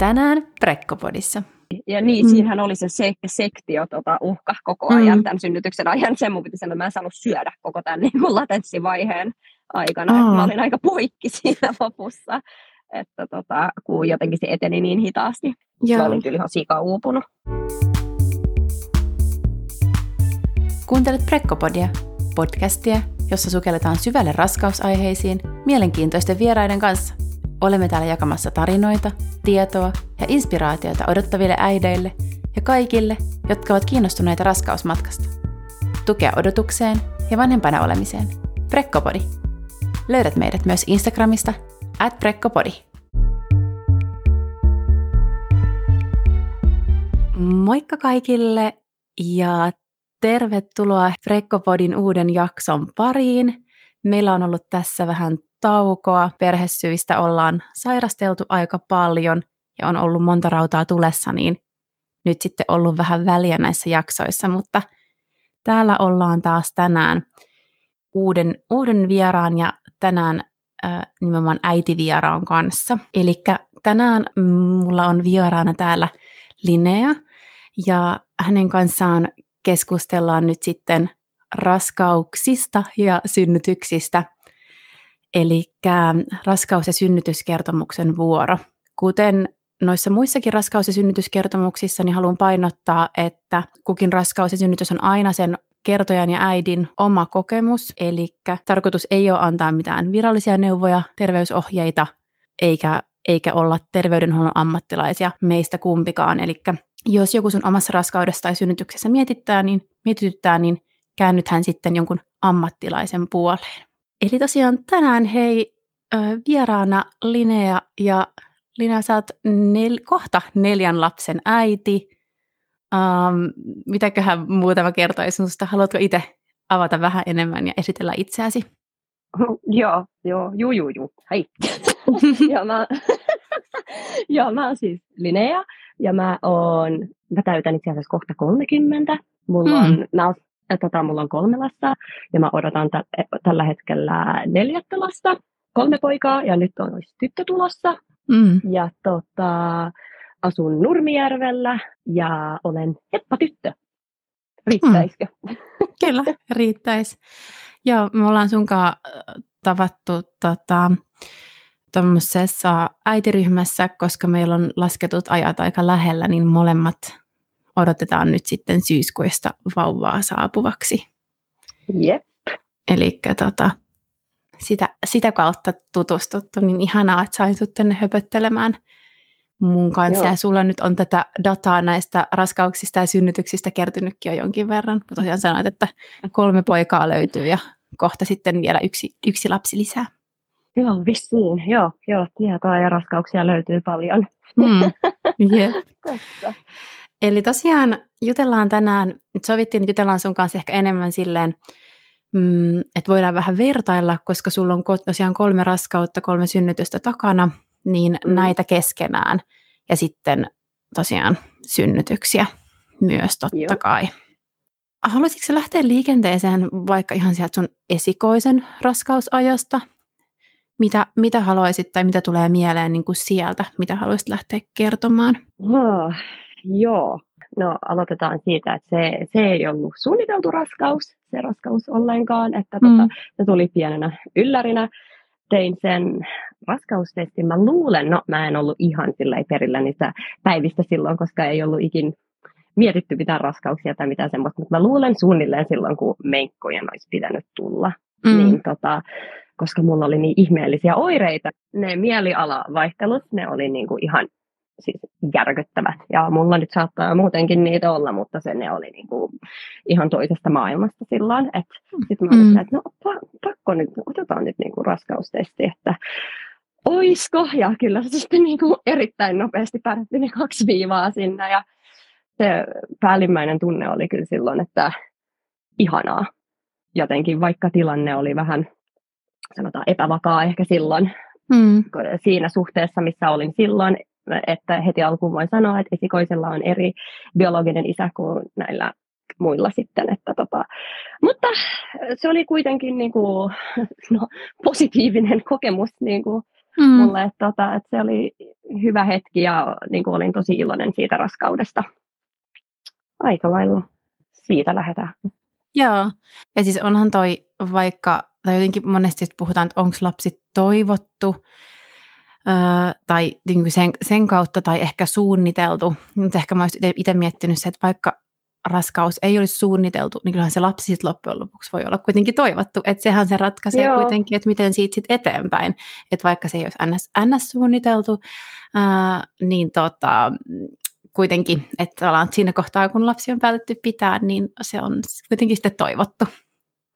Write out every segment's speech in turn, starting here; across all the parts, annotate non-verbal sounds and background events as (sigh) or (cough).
Tänään Prekkopodissa. Ja niin, mm. siinähän oli se se sektio tota, uhka koko ajan mm. tämän synnytyksen ajan. Sen mun piti sanoa, mä en saanut syödä koko tämän niin kuin latenssivaiheen aikana. Oh. Mä olin aika poikki (laughs) siinä lopussa, että tota, kun jotenkin se eteni niin hitaasti. Joo. Mä olin kyllä ihan sika uupunut. Kuuntelet Prekkopodia, podcastia, jossa sukelletaan syvälle raskausaiheisiin mielenkiintoisten vieraiden kanssa – Olemme täällä jakamassa tarinoita, tietoa ja inspiraatioita odottaville äideille ja kaikille, jotka ovat kiinnostuneita raskausmatkasta. Tukea odotukseen ja vanhempana olemiseen. Prekkopodi. Löydät meidät myös Instagramista at Prekkopodi. Moikka kaikille ja tervetuloa Prekkopodin uuden jakson pariin. Meillä on ollut tässä vähän taukoa. Perhesyistä ollaan sairasteltu aika paljon ja on ollut monta rautaa tulessa, niin nyt sitten ollut vähän väliä näissä jaksoissa, mutta täällä ollaan taas tänään uuden, uuden vieraan ja tänään äh, nimenomaan äitivieraan kanssa. Eli tänään mulla on vieraana täällä Linnea ja hänen kanssaan keskustellaan nyt sitten raskauksista ja synnytyksistä – Eli raskaus- ja synnytyskertomuksen vuoro. Kuten noissa muissakin raskaus- ja synnytyskertomuksissa, niin haluan painottaa, että kukin raskaus ja synnytys on aina sen kertojan ja äidin oma kokemus, eli tarkoitus ei ole antaa mitään virallisia neuvoja, terveysohjeita, eikä, eikä olla terveydenhuollon ammattilaisia meistä kumpikaan. Eli jos joku sun omassa raskaudessa tai synnytyksessä mietittää, niin, mietityttää, niin käännythän sitten jonkun ammattilaisen puoleen. Eli tosiaan tänään hei vieraana Linnea ja Linnea sä oot nel- kohta neljän lapsen äiti. Um, mitäköhän muutama kertoisi sinusta? Haluatko itse avata vähän enemmän ja esitellä itseäsi? (laughs) joo, joo, juu, juu, juu. Hei. (laughs) ja mä, (laughs) joo, mä oon siis Linnea ja mä oon, mä täytän itse asiassa kohta 30. Mulla mm. on, mä oon tota, mulla on kolme lasta ja mä odotan t- e, tällä hetkellä neljättä lasta, kolme poikaa ja nyt on tyttö tulossa. Mm. Ja tota, asun Nurmijärvellä ja olen heppatyttö. Riittäisikö? Mm. Kyllä, (laughs) riittäisi. Joo, me ollaan sunkaan tavattu tota, tuommoisessa äitiryhmässä, koska meillä on lasketut ajat aika lähellä, niin molemmat odotetaan nyt sitten syyskuista vauvaa saapuvaksi. Jep. Eli tota, sitä, sitä kautta tutustuttu, niin ihanaa, että sain sut tänne höpöttelemään mun kanssa. Joo. Ja sulla nyt on tätä dataa näistä raskauksista ja synnytyksistä kertynytkin jo jonkin verran. Mutta tosiaan sanoit, että kolme poikaa löytyy ja kohta sitten vielä yksi, yksi lapsi lisää. Joo, vissiin. Joo, joo, tietoa ja raskauksia löytyy paljon. Mm, (laughs) yeah. Eli tosiaan jutellaan tänään, nyt sovittiin, että jutellaan sun kanssa ehkä enemmän silleen, mm, että voidaan vähän vertailla, koska sulla on tosiaan kolme raskautta, kolme synnytystä takana, niin mm. näitä keskenään. Ja sitten tosiaan synnytyksiä myös totta Joo. kai. Haluaisitko lähteä liikenteeseen vaikka ihan sieltä sun esikoisen raskausajasta? Mitä, mitä haluaisit tai mitä tulee mieleen niin kuin sieltä, mitä haluaisit lähteä kertomaan? Oh, Joo, no aloitetaan siitä, että se, se ei ollut suunniteltu raskaus, se raskaus ollenkaan, että tota, mm. tota, se tuli pienenä yllärinä. Tein sen raskaustestin, mä luulen, no mä en ollut ihan sillä perillä niistä päivistä silloin, koska ei ollut ikin mietitty mitään raskauksia tai mitään semmoista, mutta mä luulen suunnilleen silloin, kun menkkojen olisi pitänyt tulla. Mm. Niin tota, koska mulla oli niin ihmeellisiä oireita. Ne mielialavaihtelut, ne oli niin kuin ihan siis järkyttävät. Ja mulla nyt saattaa muutenkin niitä olla, mutta se ne oli niinku ihan toisesta maailmasta silloin. Että mm. sitten mä olin, mm. että no pakko nyt, otetaan nyt niinku raskaustesti, että oisko. Ja kyllä se sitten niinku erittäin nopeasti päätti ne kaksi viivaa sinne. Ja se päällimmäinen tunne oli kyllä silloin, että ihanaa. Jotenkin vaikka tilanne oli vähän sanotaan epävakaa ehkä silloin, mm. siinä suhteessa, missä olin silloin, että heti alkuun voin sanoa, että esikoisella on eri biologinen isä kuin näillä muilla sitten. Että tota. Mutta se oli kuitenkin niin kuin, no, positiivinen kokemus niin kuin mm. mulle, että, tota, että se oli hyvä hetki ja niin kuin olin tosi iloinen siitä raskaudesta. Aika lailla siitä lähdetään. Joo, ja siis onhan toi vaikka, tai jotenkin monesti puhutaan, että onko lapsi toivottu, öö, tai niin sen, sen kautta, tai ehkä suunniteltu. Mutta ehkä mä olisin itse miettinyt se, että vaikka raskaus ei olisi suunniteltu, niin kyllähän se lapsi sitten loppujen lopuksi voi olla kuitenkin toivottu. Että sehän se ratkaisee Joo. kuitenkin, että miten siitä sitten eteenpäin. Että vaikka se ei olisi ns, ns suunniteltu, ää, niin tota, kuitenkin, että siinä kohtaa, kun lapsi on päätetty pitää, niin se on kuitenkin sitten toivottu.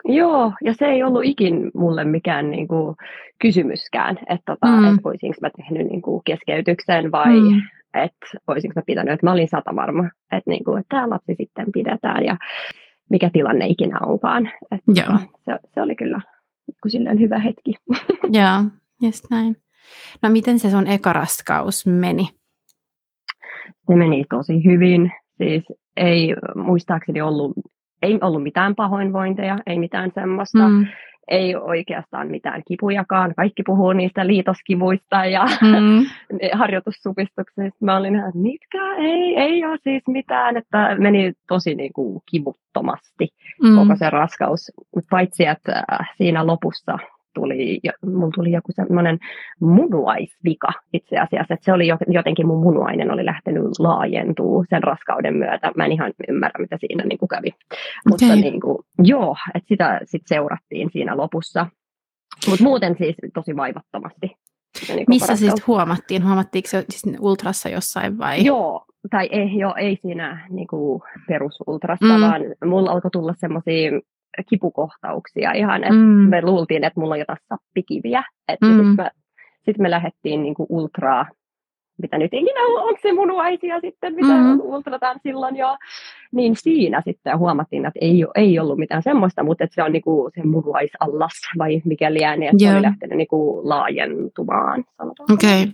Joo, ja se ei ollut ikin mulle mikään niin kuin, kysymyskään, että, tota, mm. että voisinko mä tehnyt niin kuin, keskeytyksen vai mm. että voisinko mä pitänyt, että mä olin sata varma, että, niin kuin, että tämä lapsi sitten pidetään ja mikä tilanne ikinä onkaan. Että, Joo. Se, se oli kyllä silleen hyvä hetki. (laughs) Joo, just näin. No miten se sun eka raskaus meni? Se meni tosi hyvin. Siis ei muistaakseni ollut, ei ollut mitään pahoinvointeja, ei mitään semmoista. Mm. Ei oikeastaan mitään kipujakaan. Kaikki puhuu niistä liitoskivuista ja mm. (laughs) harjoitussupistuksista. Mä olin, että mitkä? Ei, ei ole siis mitään. Että meni tosi niin kuin, kivuttomasti mm. koko se raskaus. Paitsi, että äh, siinä lopussa tuli, mulla tuli joku semmoinen munuaisvika itse asiassa, että se oli jotenkin mun munuainen oli lähtenyt laajentuu sen raskauden myötä. Mä en ihan ymmärrä, mitä siinä niin kuin kävi. Okay. Mutta niin kuin, joo, että sitä sit seurattiin siinä lopussa. Mutta muuten siis tosi vaivattomasti. Niin Missä siis huomattiin? Huomattiinko se siis ultrassa jossain vai? Joo, tai ei, joo, ei siinä niin kuin perusultrassa, mm. vaan mulla alkoi tulla semmoisia kipukohtauksia ihan, että mm. me luultiin, että mulla on jotain sappikiviä, että mm. sitten me, sit me lähdettiin niinku ultraa mitä nyt ikinä on, onko se munuaisia sitten, mitä mm-hmm. ultrataan silloin jo, niin siinä sitten huomattiin, että ei, ei ollut mitään semmoista, mutta että se on niinku se munuaisallas vai mikä lienee, että yeah. se oli lähtenyt niinku laajentumaan. Okay.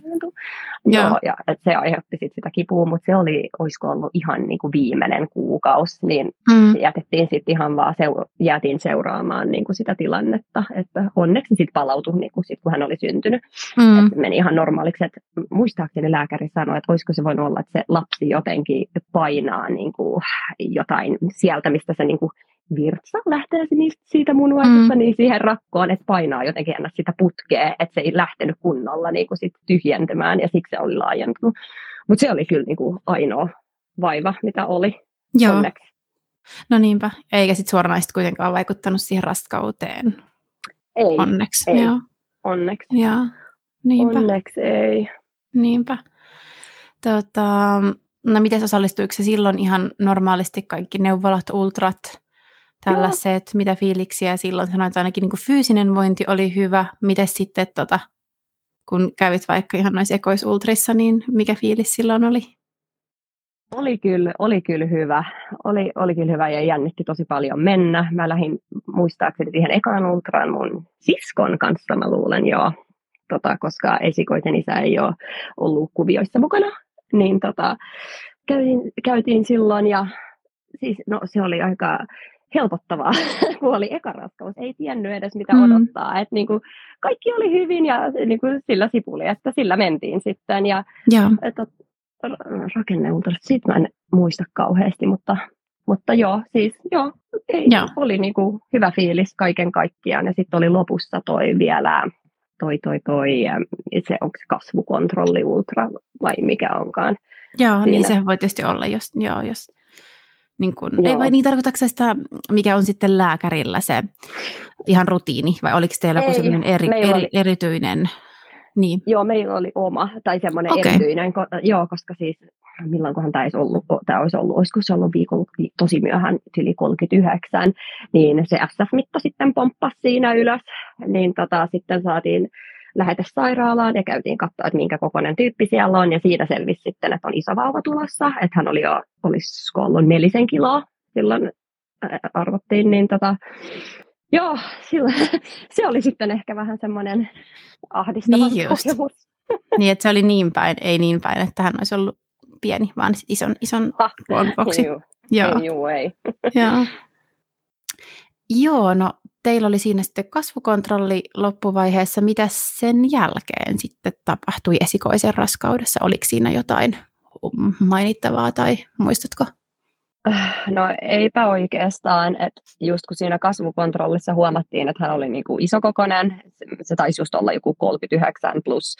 Joo, yeah. ja että se aiheutti sit sitä kipua, mutta se oli, olisiko ollut ihan niinku viimeinen kuukausi, niin mm. jätettiin sitten ihan vaan, seu- jäätiin seuraamaan niinku sitä tilannetta, että onneksi sitten palautui, niinku sit, kun hän oli syntynyt, mm. että meni ihan normaaliksi, että muistaakseni lääkäri sanoi, että olisiko se voinut olla, että se lapsi jotenkin painaa niin kuin jotain sieltä, mistä se niin kuin virtsa lähtee siitä munuaisesta mm. niin siihen rakkoon, että painaa jotenkin ennä sitä putkea, että se ei lähtenyt kunnolla niin kuin sit tyhjentämään ja siksi se oli laajentunut. Mutta se oli kyllä niin kuin ainoa vaiva, mitä oli Joo. onneksi. No niinpä, eikä sitten suoranaisesti kuitenkaan vaikuttanut siihen raskauteen. Ei, onneksi. ei. Joo. Onneksi. Joo. Niinpä. Onneksi ei. Niinpä. Tota, no miten osallistuiko se silloin ihan normaalisti kaikki neuvolat, ultrat, tällaiset, no. mitä fiiliksiä silloin sanoit, että ainakin niin fyysinen vointi oli hyvä. Miten sitten, tota, kun kävit vaikka ihan noissa ekoisultrissa, niin mikä fiilis silloin oli? Oli kyllä, oli kyllä hyvä. Oli, oli kyllä hyvä ja jännitti tosi paljon mennä. Mä lähdin muistaakseni siihen ekaan ultraan mun siskon kanssa, mä luulen joo tota, koska esikoisen isä ei ole ollut kuvioissa mukana. Niin tota, käytiin, käytiin silloin ja siis, no, se oli aika helpottavaa, (laughs) kun oli eka raskaus. Ei tiennyt edes mitä mm. odottaa. Et, niin kuin, kaikki oli hyvin ja niin kuin, sillä sipuli, että sillä mentiin sitten. Ja, että, rakenneulta, siitä mä en muista kauheasti, mutta, mutta joo, siis joo, ei, joo. oli niin kuin, hyvä fiilis kaiken kaikkiaan. Ja sitten oli lopussa toi vielä toi, toi, toi, se onko se kasvukontrolli ultra vai mikä onkaan. Joo, niin siinä. niin se voi tietysti olla, jos, joo, jos niin kun, ei vai niin tarkoitatko sitä, mikä on sitten lääkärillä se ihan rutiini, vai oliko teillä joku sellainen eri, eri, oli... erityinen? Niin. Joo, meillä oli oma, tai semmoinen okay. erityinen, ko, joo, koska siis milloinkohan tämä olisi ollut, tämä olisi ollut, olisiko se ollut viikon tosi myöhään, yli 39, niin se SF-mitta sitten pomppasi siinä ylös, niin tota, sitten saatiin lähetä sairaalaan ja käytiin katsoa, että minkä kokoinen tyyppi siellä on, ja siitä selvisi sitten, että on iso vauva tulossa, että hän oli jo, olisiko ollut nelisen kiloa silloin arvottiin, niin tota, joo, sillä, (laughs) se oli sitten ehkä vähän semmoinen ahdistava niin just. (laughs) Niin, että se oli niin päin, ei niin päin, että hän olisi ollut pieni, vaan ison, ison ah, boksi. Joo. Joo. Ei, juu, ei. (laughs) Joo. Joo, no teillä oli siinä sitten kasvukontrolli loppuvaiheessa. Mitä sen jälkeen sitten tapahtui esikoisen raskaudessa? Oliko siinä jotain mainittavaa tai muistatko? (sighs) No eipä oikeastaan, että just kun siinä kasvukontrollissa huomattiin, että hän oli niin kuin isokokonen, se taisi just olla joku 39 plus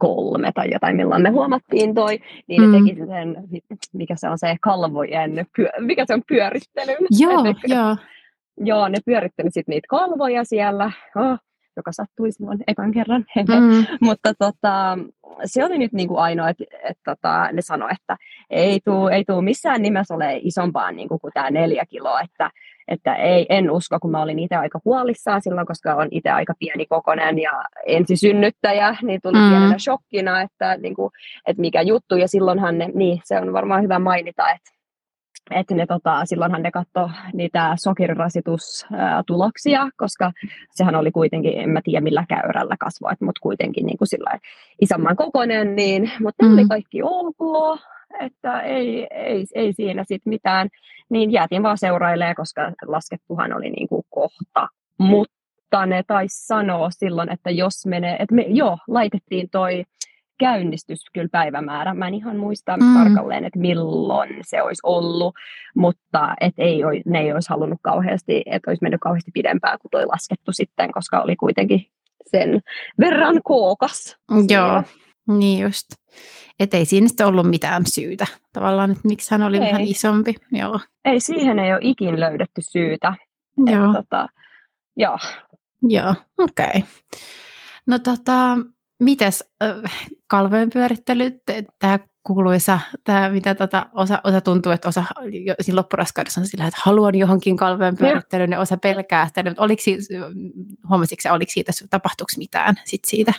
kolme tai jotain, milloin me huomattiin toi, niin mm. ne teki sen, mikä se on se kalvojen, mikä se on pyörittely. Joo, joo. Joo, ne pyöritteli sitten niitä kalvoja siellä. Oh, joka sattui silloin ekan kerran. (laughs) Mm. Mutta tota, se oli nyt niin kuin ainoa, että et, tota, ne sanoi, että ei tule ei tuu missään nimessä ole isompaa niin kuin, kuin tämä neljä kiloa, että, että ei, en usko, kun mä olin itse aika huolissaan silloin, koska on itse aika pieni kokonen ja ensisynnyttäjä, niin tuli mm. pienenä shokkina, että, niin kuin, että mikä juttu, ja silloinhan ne, niin se on varmaan hyvä mainita, että että ne, tota, silloinhan ne katsoi niitä sokerirasitustuloksia, koska sehän oli kuitenkin, en mä tiedä millä käyrällä kasvoit, mutta kuitenkin niin kuin isomman kokoinen, niin, mutta mm. oli kaikki ok, että ei, ei, ei siinä sitten mitään, niin jäätiin vaan seurailemaan, koska laskettuhan oli niin kuin kohta, mutta ne taisi sanoa silloin, että jos menee, että me, joo, laitettiin toi käynnistys kyllä päivämäärä. Mä en ihan muista mm. tarkalleen, että milloin se olisi ollut, mutta et ei, ne ei olisi halunnut kauheasti, että olisi mennyt kauheasti pidempään kuin toi laskettu sitten, koska oli kuitenkin sen verran kookas. Joo, niin just. Että ei siinä sitten ollut mitään syytä tavallaan, että miksi hän oli ei. vähän isompi. Joo. Ei, siihen ei ole ikin löydetty syytä. Joo. Et, tota, joo. Joo, okei. Okay. No tota, Mites kalvojen pyörittely, tämä kuuluisa, tämä mitä tota, osa, osa tuntuu, että osa siinä loppuraskaudessa on sillä, että haluan johonkin kalvojen pyörittelyyn ja osa pelkää sitä, mutta oliko, huomasitko oliko siitä, tapahtuiko mitään sit siitä?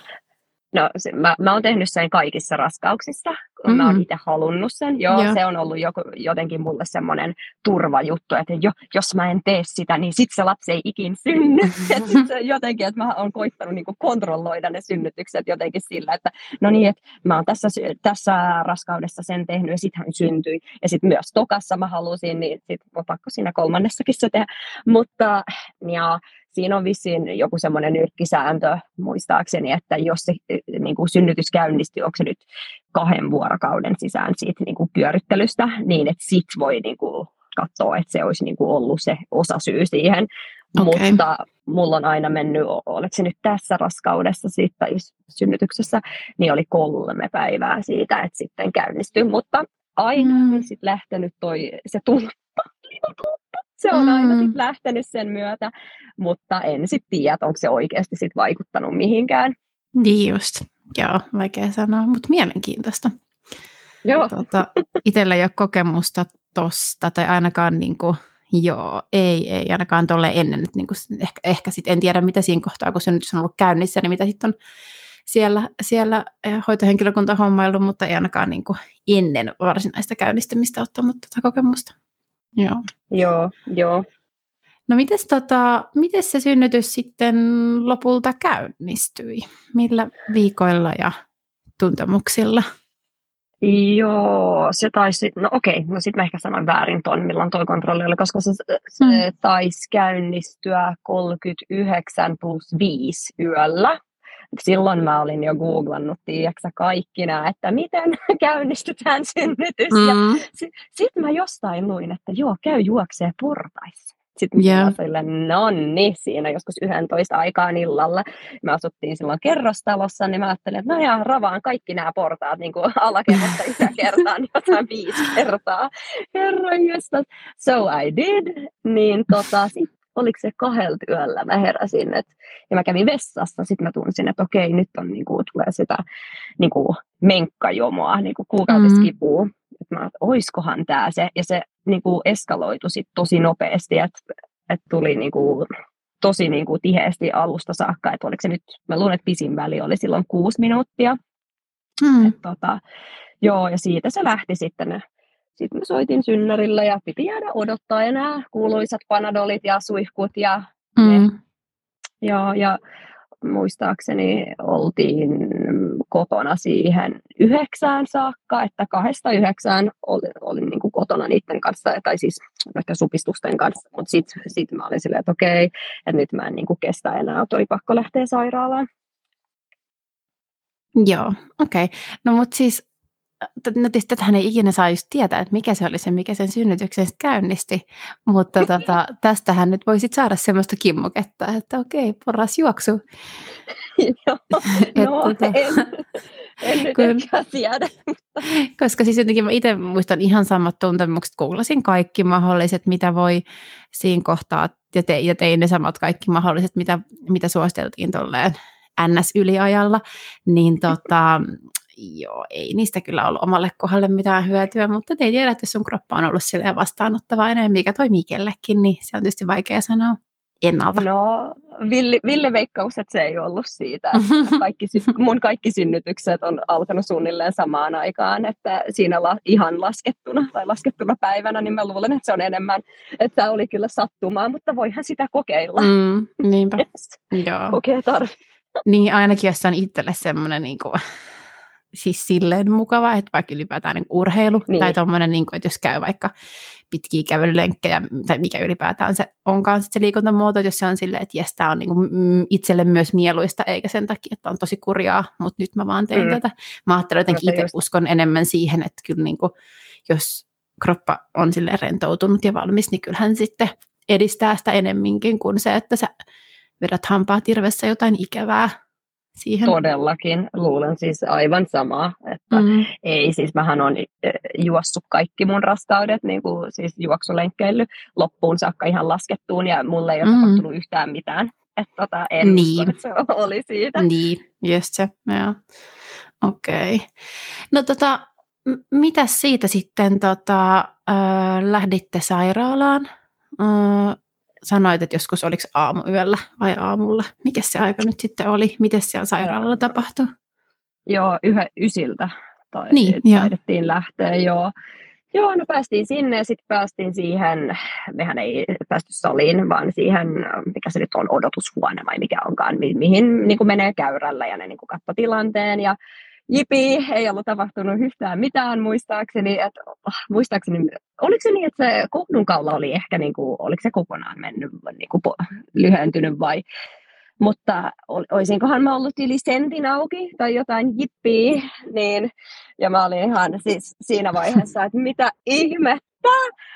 No se, mä, mä oon tehnyt sen kaikissa raskauksissa, kun mm-hmm. mä oon mm. itse halunnut sen. Joo, Joo. se on ollut joku, jotenkin mulle semmoinen turvajuttu, että jo, jos mä en tee sitä, niin sit se lapsi ei ikin synny. (laughs) sit se jotenkin, että mä oon koittanut niinku kontrolloida ne synnytykset jotenkin sillä, että no niin, että mä oon tässä, tässä raskaudessa sen tehnyt ja sit hän syntyi. Ja sitten myös tokassa mä halusin, niin sit on pakko siinä kolmannessakin se tehdä. Mutta ja siinä on vissiin joku semmoinen nyrkkisääntö muistaakseni, että jos se niin kuin synnytys käynnistyy, onko se nyt kahden vuorokauden sisään siitä niin kuin pyörittelystä, niin että sit voi niin kuin katsoa, että se olisi niin kuin ollut se osasyy siihen. Okay. Mutta mulla on aina mennyt, oliko se nyt tässä raskaudessa siitä, tai synnytyksessä, niin oli kolme päivää siitä, että sitten käynnistyi. Mutta aina mm. sitten lähtenyt toi, se tulppa, se on mm. aina sit lähtenyt sen myötä, mutta en sitten tiedä, onko se oikeasti sit vaikuttanut mihinkään. Niin just, joo, vaikea sanoa, mutta mielenkiintoista. Joo. Tuota, itsellä ei ole kokemusta tosta, tai ainakaan niin kuin, joo, ei, ei ainakaan tuolle ennen, niin kuin, ehkä, ehkä sitten en tiedä mitä siinä kohtaa, kun se nyt on ollut käynnissä, niin mitä sitten on siellä, siellä eh, hoitohenkilökunta hommaillut, mutta ei ainakaan niin kuin ennen varsinaista käynnistymistä ottanut tätä kokemusta. Joo. Joo, joo. No mites, tota, mites se synnytys sitten lopulta käynnistyi? Millä viikoilla ja tuntemuksilla? Joo, se taisi, no okei, no sitten mä ehkä sanoin väärin ton, milloin toi kontrolli oli, koska se, se mm. taisi käynnistyä 39 plus 5 yöllä silloin mä olin jo googlannut, tiiäksä, kaikki nämä, että miten (laughs) käynnistetään synnytys. Mm. Sitten mä jostain luin, että joo, käy juoksee portaissa. Sitten yeah. mä olin no niin, siinä joskus 11 aikaan illalla. Me asuttiin silloin kerrostalossa, niin mä ajattelin, että no ja ravaan kaikki nämä portaat (laughs) niin kuin alakerrasta yläkertaan jotain viisi kertaa. Herran So I did. Niin tota, sitten oliko se kahdelta yöllä, mä heräsin, et, ja mä kävin vessassa, sitten mä tunsin, että okei, nyt on, niin kuin, tulee sitä niin kuin, menkkajomoa, niin kuin kuukautiskipua, mm. että mä, oiskohan tämä se, ja se niin kuin, eskaloitu sit tosi nopeasti, että et tuli niin kuin, tosi niin kuin, tiheästi alusta saakka, että oliko se nyt, mä luulen, että pisin väli oli silloin kuusi minuuttia, mm. et, tota, joo, ja siitä se lähti sitten sitten mä soitin synnärillä ja piti jäädä odottaa enää kuuluisat panadolit ja suihkut ja mm. ne. Ja, ja muistaakseni oltiin kotona siihen yhdeksään saakka, että kahdesta yhdeksään olin, olin niin kuin kotona niiden kanssa, tai siis ehkä supistusten kanssa, mutta sitten sit mä olin silleen, että okei, että nyt mä en niin kuin kestä enää, että oli pakko lähteä sairaalaan. Joo, okei. Okay. No mutta siis no tietysti hän ei ikinä saa just tietää, että mikä se oli se, mikä sen synnytyksen käynnisti, mutta (laughs) tota, tästähän nyt voisit saada semmoista kimmoketta, että okei, porras juoksu. Joo, (laughs) no tota, en, en (laughs) nyt kun, ehkä tiedä. Koska siis jotenkin mä itse muistan ihan samat tuntemukset, kuulasin kaikki mahdolliset, mitä voi siinä kohtaa, ja, te, ja tein ne samat kaikki mahdolliset, mitä, mitä suositeltiin tolleen NS-yliajalla, niin tota, joo, ei niistä kyllä ollut omalle kohdalle mitään hyötyä, mutta ei tiedä, että sun kroppa on ollut silleen vastaanottavainen, mikä toimii kellekin, niin se on tietysti vaikea sanoa ennalta. No, Ville, Ville veikkaus, että se ei ollut siitä. (laughs) Kaikki, mun kaikki synnytykset on alkanut suunnilleen samaan aikaan, että siinä la, ihan laskettuna tai laskettuna päivänä, niin mä luulen, että se on enemmän, että oli kyllä sattumaa, mutta voihan sitä kokeilla. Mm, niinpä. Yes. Joo. Okei, okay, Niin ainakin jos on itselle semmoinen niin kuin, siis silleen mukava, että vaikka ylipäätään niin urheilu niin. tai tuommoinen, niin kuin, että jos käy vaikka pitkiä kävelylenkkejä tai mikä ylipäätään se onkaan se liikuntamuoto, jos se on silleen, että jes, tämä on niin kuin itselle myös mieluista, eikä sen takia, että on tosi kurjaa, mutta nyt mä vaan teen mm. tätä. Mä ajattelen jotenkin itse uskon enemmän siihen, että kyllä niin kuin, jos kroppa on sille rentoutunut ja valmis, niin kyllähän sitten edistää sitä enemminkin kuin se, että sä vedät hampaa tirvessä jotain ikävää siihen. Todellakin, luulen siis aivan samaa, että mm. ei siis mähän on eh, juossut kaikki mun rastaudet, niin kuin siis juoksulenkkeily loppuun saakka ihan laskettuun ja mulle ei ole mm. tapahtunut yhtään mitään. Että tota, en niin. usko, että se oli siitä. Niin, just se, joo. Okei. Okay. No tota, mitä siitä sitten tota, äh, lähditte sairaalaan? Äh, sanoit, että joskus oliko aamuyöllä vai aamulla. Mikä se aika nyt sitten oli? Miten siellä sairaalalla tapahtui? Joo, yhä ysiltä tai niin, taidettiin lähteä, joo. Joo, no päästiin sinne ja sitten päästiin siihen, mehän ei päästy saliin, vaan siihen, mikä se nyt on, odotushuone vai mikä onkaan, mi- mihin niin kuin menee käyrällä ja ne niin kuin tilanteen. Ja jipi, ei ollut tapahtunut yhtään mitään muistaakseni. Et, oh, muistaakseni, oliko se niin, että se kohdunkaula oli ehkä, niin kuin, oliko se kokonaan mennyt, niin kuin, lyhentynyt vai mutta olisinkohan mä ollut yli sentin auki tai jotain jippiä, niin, ja mä olin ihan siis siinä vaiheessa, että mitä ihmettä,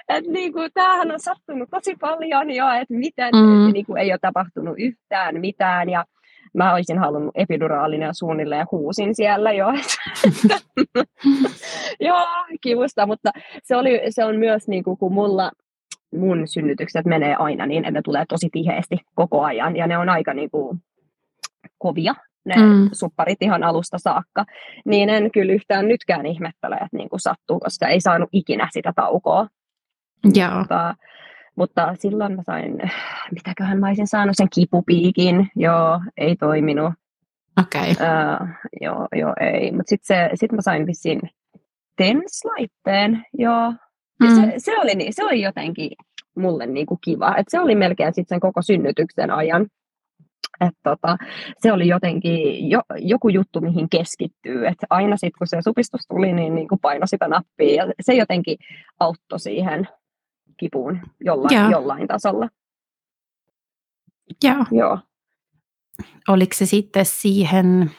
että niin kuin, tämähän on sattunut tosi paljon jo, että miten mm. niin kuin, ei ole tapahtunut yhtään mitään, ja mä olisin halunnut epiduraalinen suunnilleen ja huusin siellä jo. (laughs) Joo, kivusta, mutta se, oli, se on myös niin kuin, kun mulla mun synnytykset menee aina niin, että ne tulee tosi tiheesti koko ajan ja ne on aika niin kuin, kovia ne mm. supparit ihan alusta saakka, niin en kyllä yhtään nytkään ihmettele, että niin kuin sattuu, koska ei saanut ikinä sitä taukoa. Joo. Mutta, mutta silloin mä sain, (sighs) mitäköhän mä olisin saanut sen kipupiikin, joo, ei toiminut. Okei. Okay. Uh, joo, joo, ei. Mutta sitten sit mä sain vissiin TENS-laitteen, joo. Ja mm. se, se, oli, se oli jotenkin mulle niinku kiva. Et se oli melkein sit sen koko synnytyksen ajan. Et tota, se oli jotenkin jo, joku juttu, mihin keskittyy. Et aina sitten, kun se supistus tuli, niin, niin kuin paino sitä nappia. Ja se jotenkin auttoi siihen kipuun jollain, jollain tasolla. Joo. Joo. Oliko se sitten siihen,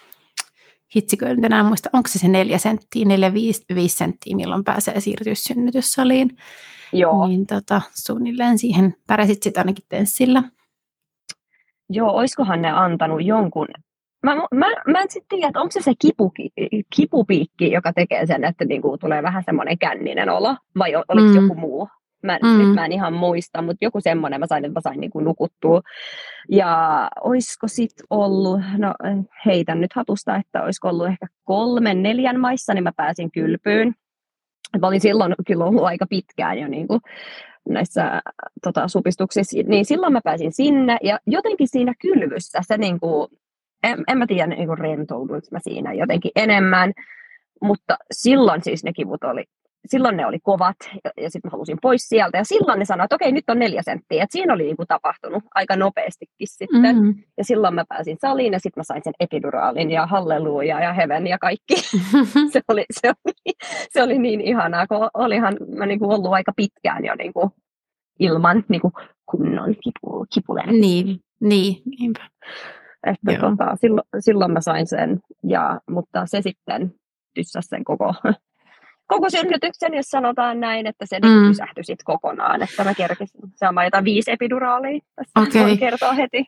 hitsikö en enää muista, onko se se neljä senttiä, neljä, viisi, viisi senttiä, milloin pääsee siirtyä synnytyssaliin? Joo. Niin tota, suunnilleen siihen pärjäsit sitten ainakin tenssillä. Joo, oiskohan ne antanut jonkun Mä, mä, mä en sitten tiedä, että onko se se kipu, kipupiikki, joka tekee sen, että niinku tulee vähän semmoinen känninen olo, vai oliko mm. joku muu? Mä, mm. Nyt mä en ihan muista, mutta joku semmoinen mä sain, että mä sain niin kuin nukuttua. Ja olisiko sitten ollut, no heitän nyt hatusta, että olisiko ollut ehkä kolmen, neljän maissa, niin mä pääsin kylpyyn. Mä olin silloin kyllä ollut aika pitkään jo niin kuin näissä tota, supistuksissa, niin silloin mä pääsin sinne, ja jotenkin siinä kylvyssä se niin kuin, en, en mä tiedä niin rentouduinko mä siinä jotenkin enemmän, mutta silloin siis ne kivut oli silloin ne oli kovat ja, ja sitten mä halusin pois sieltä ja silloin ne sanoivat, että okei nyt on neljä senttiä, että siinä oli niinku tapahtunut aika nopeastikin sitten mm-hmm. ja silloin mä pääsin saliin ja sitten mä sain sen epiduraalin ja halleluja ja heaven ja kaikki. (laughs) se, oli, se, oli, se oli niin ihanaa, kun olihan mä niinku ollut aika pitkään jo niinku ilman niinku kunnon kipu, kipuleen. Niin, niin, niinpä. Että tota, silloin, silloin mä sain sen, ja, mutta se sitten tyssäsi sen koko, koko synnytyksen, jos sanotaan näin, että se niinku mm. pysähtyi sitten kokonaan. Että mä kerkesin saamaan jotain viisi epiduraalia, tässä okay. kertoa heti.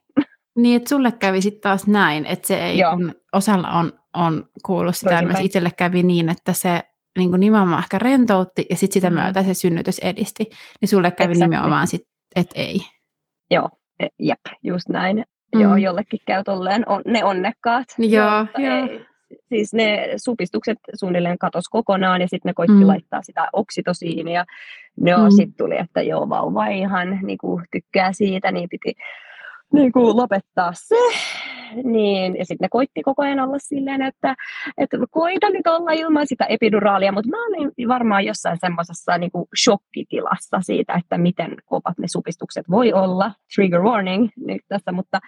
Niin, että sulle kävi sitten taas näin, että se ei, kun osalla on, on kuullut sitä, että itselle kävi niin, että se niin kuin nimenomaan ehkä rentoutti ja sitten sitä mm. myötä se synnytys edisti, niin sulle kävi exactly. nimenomaan sitten, että ei. Joo, e, jep, just näin. Mm. Joo, jollekin käy tolleen on, ne onnekkaat. Joo, joo. Ei, siis ne supistukset suunnilleen katos kokonaan ja sitten ne koitti mm. laittaa sitä oksitosiinia. No mm. sitten tuli, että joo, vauva ihan niin kuin, tykkää siitä, niin piti niin kuin lopettaa se. Niin, ja sitten ne koitti koko ajan olla silleen, että, että koita nyt olla ilman sitä epiduraalia, mutta mä olin varmaan jossain semmoisessa niin shokkitilassa siitä, että miten kovat ne supistukset voi olla. Trigger warning nyt tässä, mutta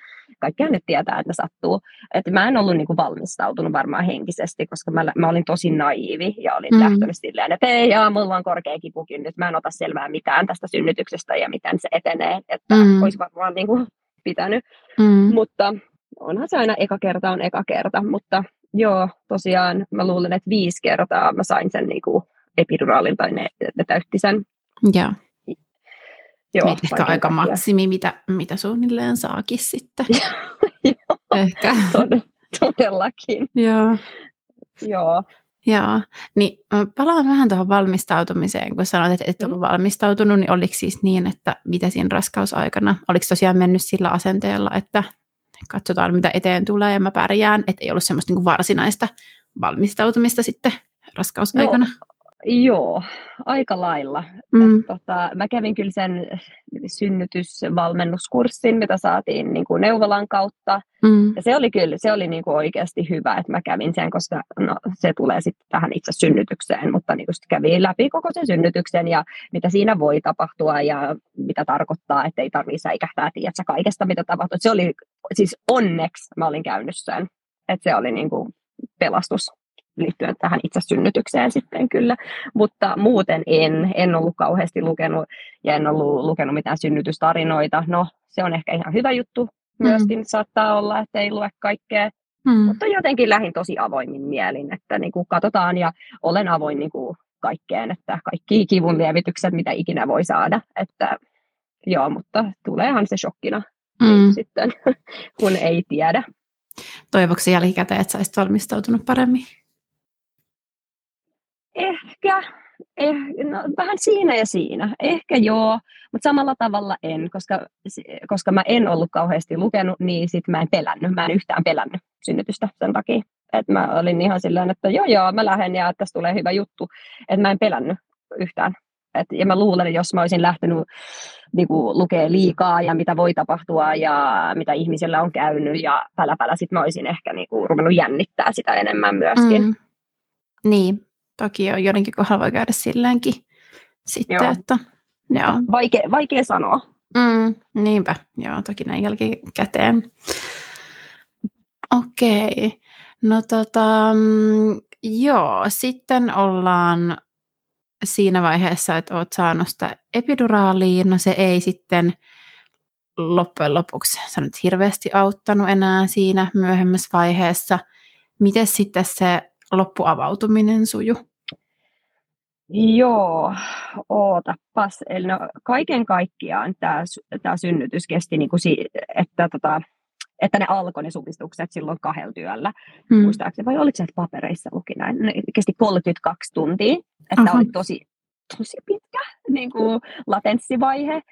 kaikkihan nyt tietää, että ne sattuu. Että mä en ollut niin kuin valmistautunut varmaan henkisesti, koska mä, mä olin tosi naivi ja olin mm. lähtenyt silleen, että ei, jaa, mulla on korkea kipukin, nyt mä en ota selvää mitään tästä synnytyksestä ja miten se etenee, että mm. olisi varmaan niin kuin pitänyt. Mm. Mutta onhan se aina eka kerta on eka kerta, mutta joo, tosiaan mä luulen, että viisi kertaa mä sain sen niin kuin epiduraalin tai ne, ne täytti sen. Joo. Joo, ehkä aika takia. maksimi, mitä, mitä suunnilleen saakin sitten. (laughs) joo, ehkä. Tod- todellakin. Joo. Joo. Joo, niin palaan vähän tuohon valmistautumiseen, kun sanoit, että et ollut mm. valmistautunut, niin oliko siis niin, että mitä siinä raskausaikana, oliko tosiaan mennyt sillä asenteella, että katsotaan mitä eteen tulee ja mä pärjään, että ei ollut semmoista niin varsinaista valmistautumista sitten raskausaikana? No, Joo, aika lailla. Mm. tota, mä kävin kyllä sen synnytysvalmennuskurssin, mitä saatiin niin kuin neuvolan kautta. Mm. Ja se oli kyllä se oli niin kuin oikeasti hyvä, että mä kävin sen, koska no, se tulee sitten tähän itse synnytykseen, mutta niin kuin kävin läpi koko sen synnytyksen ja mitä siinä voi tapahtua ja mitä tarkoittaa, että ei tarvitse säikähtää tiedätkö, kaikesta, mitä tapahtuu. Se oli siis onneksi mä olin käynyt sen, että se oli niin kuin pelastus liittyen tähän itse synnytykseen sitten kyllä, mutta muuten en, en ollut kauheasti lukenut ja en ollut lukenut mitään synnytystarinoita. No, se on ehkä ihan hyvä juttu myöskin, mm. saattaa olla, että ei lue kaikkea, mm. mutta jotenkin lähin tosi avoimin mielin, että niin kuin katsotaan ja olen avoin niin kuin kaikkeen, että kaikki kivun lievitykset, mitä ikinä voi saada, että joo, mutta tuleehan se shokkina mm. niin sitten, (laughs) kun ei tiedä. Toivoksi jälkikäteen, että sä valmistautunut paremmin? Ehkä, eh, no, vähän siinä ja siinä. Ehkä joo, mutta samalla tavalla en, koska, koska mä en ollut kauheasti lukenut, niin sit mä en pelännyt. Mä en yhtään pelännyt synnytystä sen takia. Et mä olin ihan silleen, että joo joo, mä lähden ja tästä tulee hyvä juttu. Että mä en pelännyt yhtään. Et, ja mä luulen, että jos mä olisin lähtenyt niin kuin, lukee liikaa ja mitä voi tapahtua ja mitä ihmisillä on käynyt ja pälä pälä, sit mä olisin ehkä niin kuin, ruvennut jännittää sitä enemmän myöskin. Mm. Niin, Toki on joidenkin kohdalla voi käydä silleenkin sitten, joo. että joo. Vaikea, vaikea sanoa. Mm, niinpä, joo, toki näin jälkikäteen. Okei, okay. no tota, mm, joo, sitten ollaan siinä vaiheessa, että oot saanut sitä epiduraaliin, no se ei sitten loppujen lopuksi sanot hirveästi auttanut enää siinä myöhemmässä vaiheessa. Miten sitten se loppuavautuminen suju? Joo, ootapas. Eli no, kaiken kaikkiaan tämä, tämä synnytys kesti, niin kuin si, että, tota, että ne alkoi ne supistukset silloin kahdella työllä, hmm. muistaakseni, vai oliko se, että papereissa luki näin? Ne kesti 32 tuntia, että Aha. oli tosi, tosi pitkä niin kuin latenssivaihe.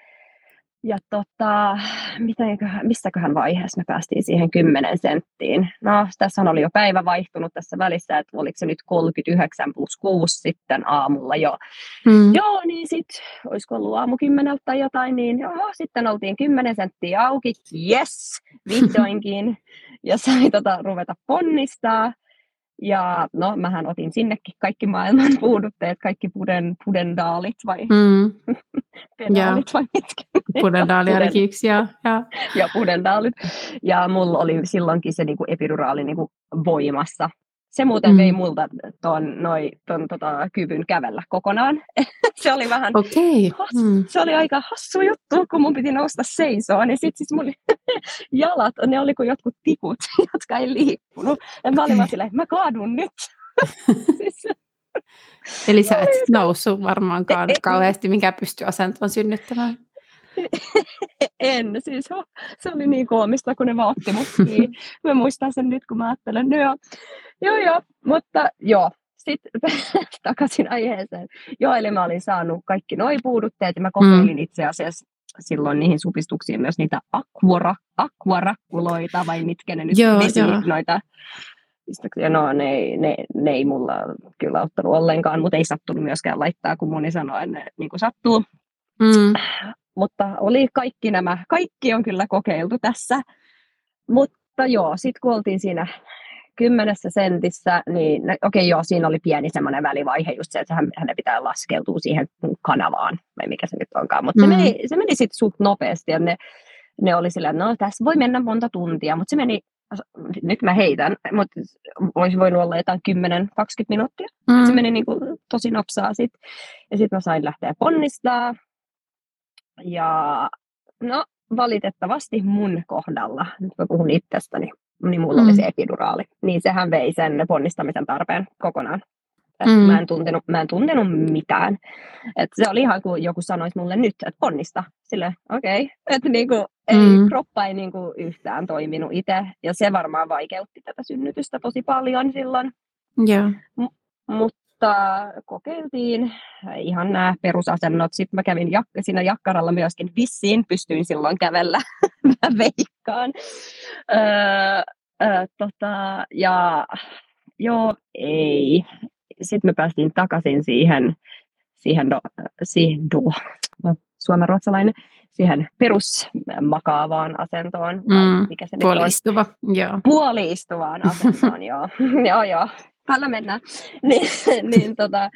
Ja tota, mitenköhän, missäköhän vaiheessa me päästiin siihen 10 senttiin? No, tässä oli jo päivä vaihtunut tässä välissä, että oliko se nyt 39 plus 6 sitten aamulla jo. Mm. Joo, niin sitten, olisiko ollut aamu kymmeneltä tai jotain, niin joo, sitten oltiin 10 senttiä auki, yes, vihdoinkin. (laughs) ja sai tota, ruveta ponnistaa. Ja no, mähän otin sinnekin kaikki maailman (laughs) puudutteet, kaikki puden, pudendaalit vai Mm. (laughs) pedaalit vai mitkä. Pudendaalia ja, ja. ja pudendaalit. Ja mulla oli silloinkin se niinku epiduraali niinku voimassa. Se muuten mm. vei multa ton, noi, ton tota, kyvyn kävellä kokonaan. (laughs) se oli vähän, okay. hassu, mm. se oli aika hassu juttu, kun mun piti nousta seisoon. Niin sit siis mun (laughs) jalat, ne oli kuin jotkut tikut, (laughs) jotka ei liikkunut. Ja mä olin vaan silleen, mä kaadun nyt. (laughs) siis, Eli sä et noussut varmaankaan kauheasti mikä pystyy asentoon synnyttämään. en, siis se oli niin koomista, kun ne vaan otti mut Mä muistan sen nyt, kun mä ajattelen, no joo, joo, joo mutta joo, sitten (laughs) takaisin aiheeseen. Joo, eli mä olin saanut kaikki noi puudutteet ja mä kokeilin mm. itse asiassa silloin niihin supistuksiin myös niitä aquara, aquarakkuloita vai mitkä ne nyt joo, vesi, joo. noita ja no, ne, ne, ne, ei mulla kyllä ottanut ollenkaan, mutta ei sattunut myöskään laittaa, kun moni sanoi, että ne niin kuin sattuu. Mm. Mutta oli kaikki nämä, kaikki on kyllä kokeiltu tässä. Mutta joo, sitten kun oltiin siinä kymmenessä sentissä, niin okei okay, joo, siinä oli pieni semmoinen välivaihe just se, että hän, hänen pitää laskeutua siihen kanavaan, vai mikä se nyt onkaan. Mutta mm. se meni, se meni sitten suht nopeasti, ja ne, ne oli sillä, no tässä voi mennä monta tuntia, mutta se meni, nyt mä heitän, mutta olisi voinut olla jotain 10-20 minuuttia. Mm. Se meni niin kuin tosi nopsaa sitten. Ja sitten mä sain lähteä ponnistaa, ja no, valitettavasti mun kohdalla, nyt mä puhun itsestäni, niin mulla mm. oli se epiduraali. Niin sehän vei sen ponnistamisen tarpeen kokonaan. mm. mä, en tuntenut, mä en tuntenut mitään. Et se oli ihan kuin joku sanoisi mulle nyt, että ponnista. Sille okei. Okay. Että niinku, ei, mm. kroppa ei niinku yhtään toiminut itse. Ja se varmaan vaikeutti tätä synnytystä tosi paljon silloin. Yeah. M- mutta mutta kokeiltiin ihan nämä perusasennot. Sitten mä kävin jak- siinä jakkaralla myöskin vissiin, pystyin silloin kävellä, (laughs) mä veikkaan. Öö, öö, tota, ja joo, ei. Sitten me päästiin takaisin siihen, siihen, do, siihen do, suomen ruotsalainen, siihen perusmakaavaan asentoon. Mm, mikä se puolistuva, joo. Puoliistuvaan asentoon, joo. (laughs) joo, joo tällä mennään. (laughs) niin, niin tota,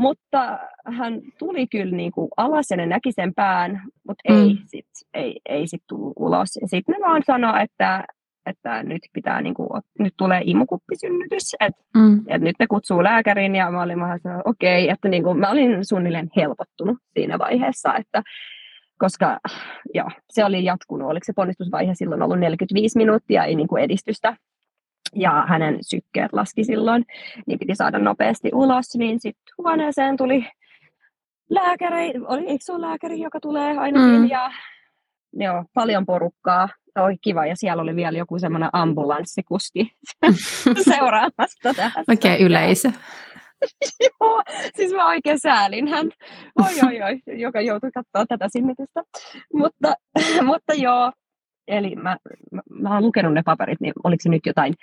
mutta hän tuli kyllä niin kuin alas ja ne näki sen pään, mutta mm. ei sit, ei, ei sit tullut ulos. Ja sitten ne vaan sanoi, että, että nyt pitää niin kuin, nyt tulee imukuppisynnytys, että mm. et nyt ne kutsuu lääkärin ja mä olin vähän okei, okay, että niin kuin, mä olin suunnilleen helpottunut siinä vaiheessa, että koska joo, se oli jatkunut, oliko se ponnistusvaihe silloin ollut 45 minuuttia, ei niin kuin edistystä ja hänen sykkeet laski silloin, niin piti saada nopeasti ulos, niin sitten huoneeseen tuli lääkäri, oli, eikö se ole lääkäri, joka tulee ainakin, mm. ja joo, paljon porukkaa, oli kiva, ja siellä oli vielä joku semmoinen ambulanssikuski (laughs) seuraamassa tähän. Oikein okay, yleisö. (laughs) Joo, siis mä oikein säälin hän, oi, oi, oi, joka joutui katsoa tätä synnytystä. Mutta, (laughs) mutta joo, eli mä, mä, mä oon lukenut ne paperit, niin oliko se nyt jotain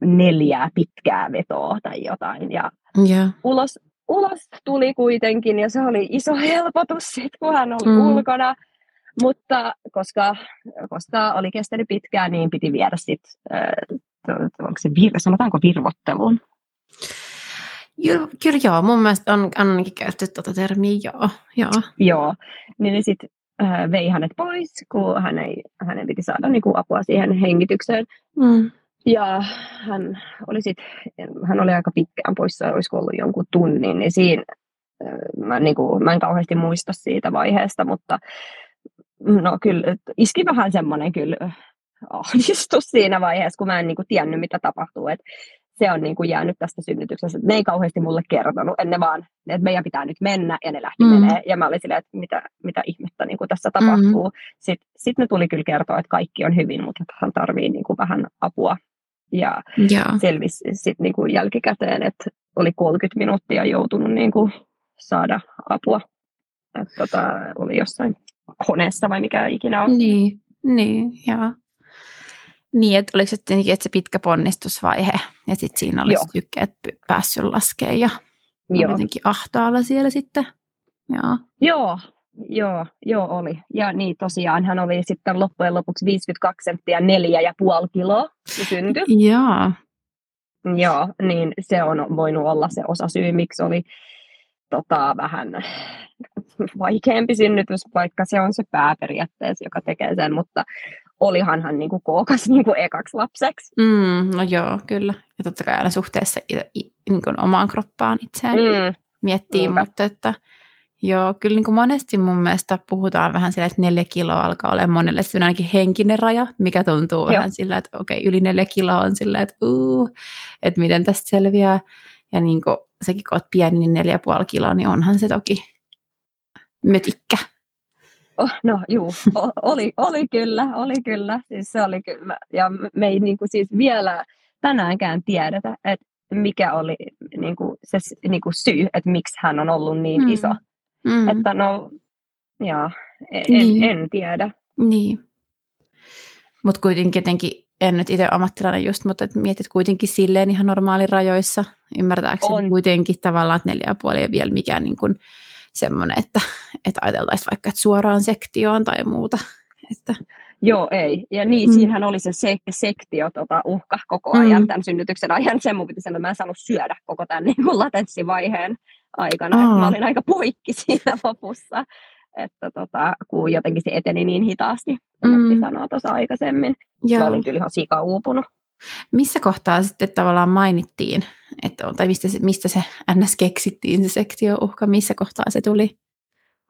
neljää pitkää vetoa tai jotain. Ja yeah. ulos, ulos tuli kuitenkin ja se oli iso helpotus sit, kun hän oli mm. ulkona. Mutta koska, koska oli kestänyt pitkään, niin piti viedä sitten, äh, onko se vir, sanotaanko virvotteluun? Kyllä joo, mun mielestä on ainakin käytetty tuota termiä, joo. Joo, joo. niin, niin sitten äh, vei hänet pois, kun hän ei, hänen piti saada niin kuin, apua siihen hengitykseen. Mm. Ja hän oli, sit, hän oli aika pitkään poissa, olisiko ollut jonkun tunnin, niin siinä äh, mä, niin kuin, mä en kauheasti muista siitä vaiheesta, mutta no kyllä iski vähän semmoinen kyllä ahdistus siinä vaiheessa, kun mä en niin kuin, tiennyt, mitä tapahtuu. Et se on niin kuin jäänyt tästä synnytyksestä. Ne ei kauheasti mulle kertonut, ne vaan, että meidän pitää nyt mennä, ja ne lähti mm. menee. Ja mä olin silleen, että mitä, mitä ihmettä niin kuin tässä tapahtuu. Mm. Sitten sit ne tuli kyllä kertoa, että kaikki on hyvin, mutta hän tarvii niin kuin vähän apua. Ja yeah. selvisi sitten niin kuin jälkikäteen, että oli 30 minuuttia joutunut niin kuin saada apua. Että tota, oli jossain koneessa vai mikä ikinä on. Niin, niin joo. Niin, että oliko se tietenkin että se pitkä ponnistusvaihe ja sitten siinä olisi sykkeet päässyt laskemaan ja Joo. jotenkin ahtaalla siellä sitten. Joo. Joo, joo, joo oli. Ja niin tosiaan hän oli sitten loppujen lopuksi 52 senttiä neljä ja puoli kiloa syntyi. Joo. Joo, niin se on voinut olla se osa syy, miksi oli tota, vähän vaikeampi synnytys, vaikka se on se pääperiaatteessa, joka tekee sen, mutta olihan hän niin kuin kookas (laughs) niin kuin ekaksi lapseksi. Mm, no joo, kyllä. Ja totta kai aina suhteessa niin kuin omaan kroppaan itseään mm. miettii, Niinpä. mutta että joo, kyllä niin kuin monesti mun mielestä puhutaan vähän sillä, että neljä kiloa alkaa olla monelle se ainakin henkinen raja, mikä tuntuu joo. vähän sillä, että okei, yli neljä kiloa on sillä, että uu, että miten tästä selviää. Ja niin kuin, sekin kun olet pieni, niin neljä puoli kiloa, niin onhan se toki mötikkä. Oh, no juu, oli, oli kyllä, oli kyllä. Siis se oli kyllä. Ja me ei niin kuin siis vielä tänäänkään tiedetä, että mikä oli niin kuin se niin kuin syy, että miksi hän on ollut niin mm. iso. Mm. Että no, joo, en, niin. en tiedä. Niin. Mutta kuitenkin jotenkin, en nyt itse ammattilainen just, mutta et mietit kuitenkin silleen ihan normaalirajoissa, ymmärtääkseni on. kuitenkin tavallaan, että neljä ja puoli ei vielä mikään niin kuin, semmoinen, että, että ajateltaisiin vaikka että suoraan sektioon tai muuta. Että. Joo, ei. Ja niin, mm. siinähän oli se se sektio tota, uhka koko ajan mm. tämän synnytyksen ajan. Sen mun piti sanoa, että mä en saanut syödä koko tämän niin kuin latenssivaiheen aikana. Mä olin aika poikki (laughs) siinä lopussa, että tota, kun jotenkin se eteni niin hitaasti, mm. sanoa tuossa aikaisemmin. Joo. Mä olin kyllä ihan sika uupunut. Missä kohtaa sitten tavallaan mainittiin, että, tai mistä se, mistä se ns. keksittiin se sektiouhka, missä kohtaa se tuli?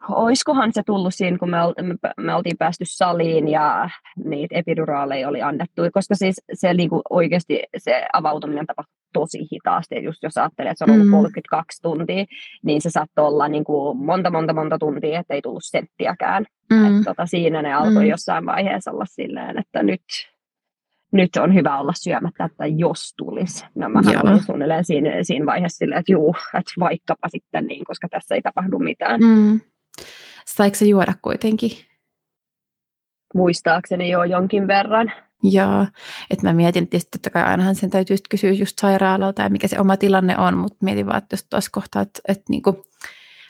Oiskohan se tullut siinä, kun me, me, me oltiin päästy saliin ja niitä epiduraaleja oli annettu, koska siis se niinku oikeasti se avautuminen tapahtui tosi hitaasti. Just jos ajattelee, että se on ollut mm. 32 tuntia, niin se saattoi olla niinku monta, monta, monta tuntia, ettei tullut senttiäkään. Mm. Et tota, siinä ne alkoi mm. jossain vaiheessa olla silleen, että nyt, nyt on hyvä olla syömättä, että jos tulisi. No mä olin suunnilleen siinä, siinä vaiheessa silleen, että juu, että vaikkapa sitten niin, koska tässä ei tapahdu mitään. Mm. Saiko se juoda kuitenkin? Muistaakseni jo jonkin verran. Joo, että mä mietin, että totta kai ainahan sen täytyy kysyä just sairaalalta ja mikä se oma tilanne on, mutta mietin vaan, että jos tuossa kohtaa, että, että niin kuin,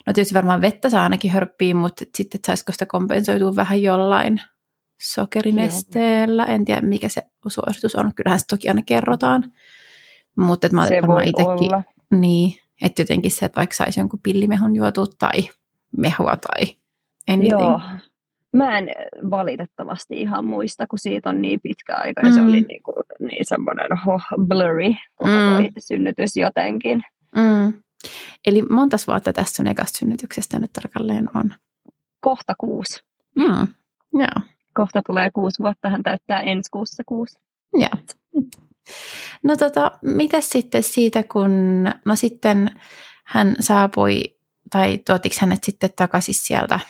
no tietysti varmaan vettä saa ainakin hörppiä, mutta sitten että saisiko sitä kompensoitua vähän jollain sokerinesteellä. En tiedä, mikä se suositus on. Kyllähän se toki aina kerrotaan. Mutta että mä se varmaan itsekin, niin, että jotenkin se, että vaikka saisi jonkun pillimehun juotu tai mehua tai anything. Joo. Mä en valitettavasti ihan muista, kun siitä on niin pitkä aika ja mm. se oli niin, kuin, niin semmoinen oh, blurry mm. synnytys jotenkin. Mm. Eli monta vuotta tässä sun ekasta synnytyksestä nyt tarkalleen on? Kohta kuusi. Mm. Joo kohta tulee kuusi vuotta, hän täyttää ensi kuussa kuusi. Joo. No tota, mitä sitten siitä, kun no sitten hän saapui, tai tuotiko hänet sitten takaisin sieltä,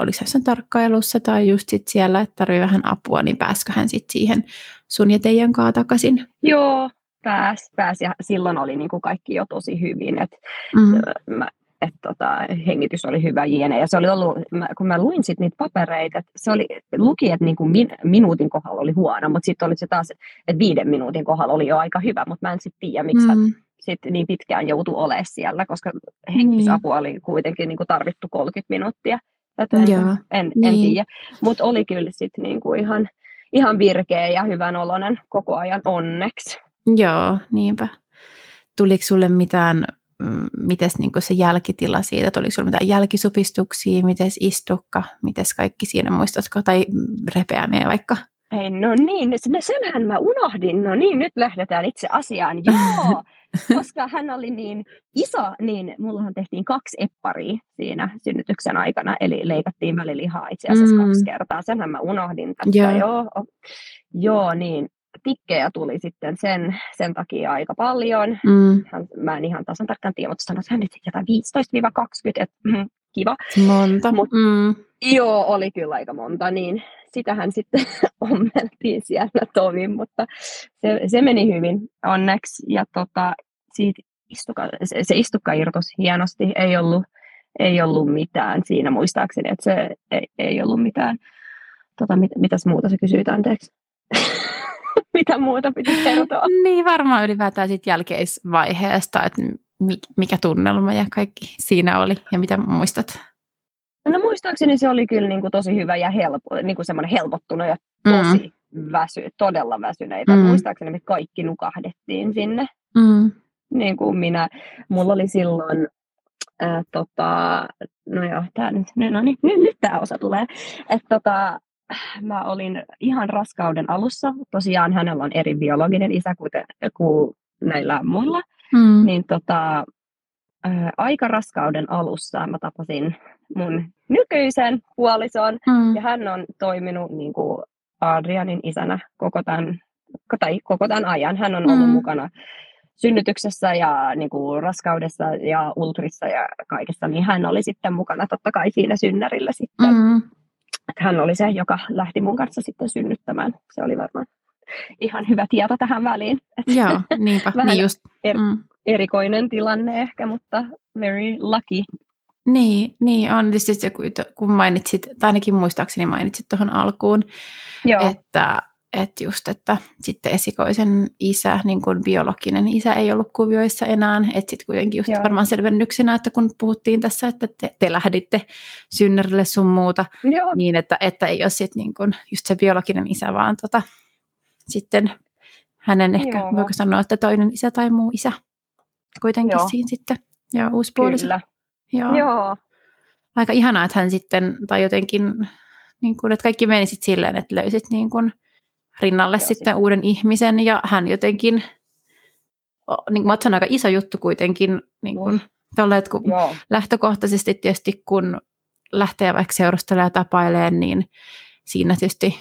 oliko hän sen tarkkailussa tai just sit siellä, että tarvii vähän apua, niin pääskö hän sitten siihen sun ja teidän kanssa takaisin? Joo, pääs, pääs ja silloin oli niin kuin kaikki jo tosi hyvin. Et mm. mä että tota, hengitys oli hyvä jne. Ja se oli ollut, kun mä luin sit niitä papereita, että se oli, luki, että niin kuin min, minuutin kohdalla oli huono, mutta sitten oli se taas, että viiden minuutin kohdalla oli jo aika hyvä, mutta mä en sitten tiedä, miksi mm. sitten niin pitkään joutui olemaan siellä, koska hengitysapua oli kuitenkin niin kuin tarvittu 30 minuuttia. Että en, en, en niin. tiedä, mutta oli kyllä sitten niin kuin ihan, ihan virkeä ja hyvän oloinen koko ajan onneksi. Joo, niinpä. Tuliko sulle mitään Mm, miten niin se jälkitila siitä, että oliko sinulla mitään jälkisupistuksia, miten istukka, miten kaikki siinä muistatko, tai repeämiä vaikka? Ei, no niin, no senhän mä unohdin. No niin, nyt lähdetään itse asiaan. (laughs) Joo, koska hän oli niin iso, niin mullahan tehtiin kaksi epparia siinä synnytyksen aikana, eli leikattiin välilihaa itse asiassa mm. kaksi kertaa. Senhän mä unohdin tässä. Joo, joo, joo niin tikkejä tuli sitten sen, sen takia aika paljon. Mm. Hän, mä en ihan tasan tarkkaan tiedä, mutta sanoin, että jotain 15-20, että mm, kiva. Monta. Mut, mm. Joo, oli kyllä aika monta, niin sitähän sitten (laughs) ommeltiin siellä tovi, mutta se, se meni hyvin onneksi. Ja tota, siitä istuka, se, se istukka irtosi hienosti, ei ollut, ei ollut mitään siinä muistaakseni, että se ei, ei ollut mitään. Tota, mit, mitäs muuta se kysyit, anteeksi? (laughs) (laughs) mitä muuta piti kertoa. niin, varmaan ylipäätään sitten jälkeisvaiheesta, että mikä tunnelma ja kaikki siinä oli ja mitä muistat? No muistaakseni se oli kyllä niin kuin tosi hyvä ja helpo, niin kuin semmoinen helpottunut ja tosi, mm. väsy, todella väsyneitä. Mm. Muistaakseni me kaikki nukahdettiin sinne. Mm. Niin kuin minä, mulla oli silloin, ää, tota, no joo, tää nyt, no niin, nyt, nyt tämä osa tulee. Että tota, mä olin ihan raskauden alussa. Tosiaan hänellä on eri biologinen isä kuten, kuin näillä muilla. Mm. Niin tota, ää, aika raskauden alussa mä tapasin mun nykyisen puolison. Mm. Ja hän on toiminut niin kuin Adrianin isänä koko tämän, tai koko tämän ajan. Hän on ollut mm. mukana synnytyksessä ja niin kuin raskaudessa ja ultrissa ja kaikessa, niin hän oli sitten mukana totta kai siinä synnärillä sitten. Mm. Että hän oli se, joka lähti mun kanssa sitten synnyttämään. Se oli varmaan ihan hyvä tieto tähän väliin. Joo, (laughs) niinpä. Vähän niin just. Er, mm. erikoinen tilanne ehkä, mutta very lucky. Niin, niin on. Tietysti kun mainitsit, tai ainakin muistaakseni mainitsit tuohon alkuun, Joo. että että just, että sitten esikoisen isä, niin kuin biologinen isä ei ollut kuvioissa enää, että sitten kuitenkin just Joo. varmaan selvennyksenä, että kun puhuttiin tässä, että te, te lähditte synnärille sun muuta, Joo. niin että, että ei ole sitten niin kuin just se biologinen isä, vaan tota, sitten hänen ehkä, Joo. voiko sanoa, että toinen isä tai muu isä kuitenkin Joo. siinä sitten, ja uusi puoliso. Kyllä. Joo. Joo. Aika ihanaa, että hän sitten, tai jotenkin, niin kuin, että kaikki meni sitten silleen, että löysit niin kuin, rinnalle Joo, sitten uuden ihmisen. Ja hän jotenkin, niin kuin mä aika iso juttu kuitenkin, niin kuin, tolle, että kun lähtökohtaisesti tietysti kun lähtee vaikka seurustelemaan ja tapailee, niin siinä tietysti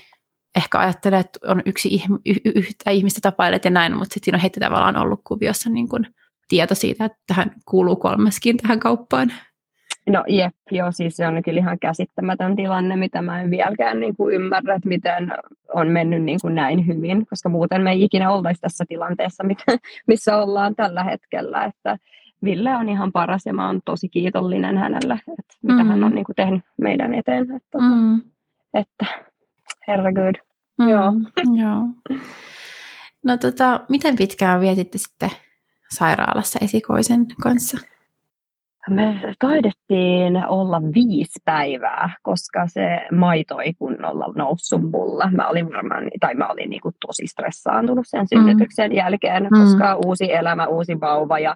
ehkä ajattelee, että on yksi ihm- y- yhtä ihmistä tapailet ja näin, mutta sitten siinä on heti tavallaan ollut kuviossa niin kuin tieto siitä, että tähän kuuluu kolmaskin tähän kauppaan. No jep, joo, siis se on kyllä ihan käsittämätön tilanne, mitä mä en vieläkään niin kuin ymmärrä, että miten on mennyt niin kuin näin hyvin, koska muuten me ei ikinä oltaisi tässä tilanteessa, missä ollaan tällä hetkellä, että Ville on ihan paras ja mä oon tosi kiitollinen hänelle, että mitä mm. hän on niin kuin tehnyt meidän eteen. Että, mm. että herregud. Mm. Joo. (laughs) joo. No tota, miten pitkään vietitte sitten sairaalassa esikoisen kanssa? Me taidettiin olla viisi päivää, koska se maito ei kunnolla noussut mulla. Mä olin varmaan, tai mä olin niinku tosi stressaantunut sen synnytyksen mm. jälkeen, koska mm. uusi elämä, uusi vauva ja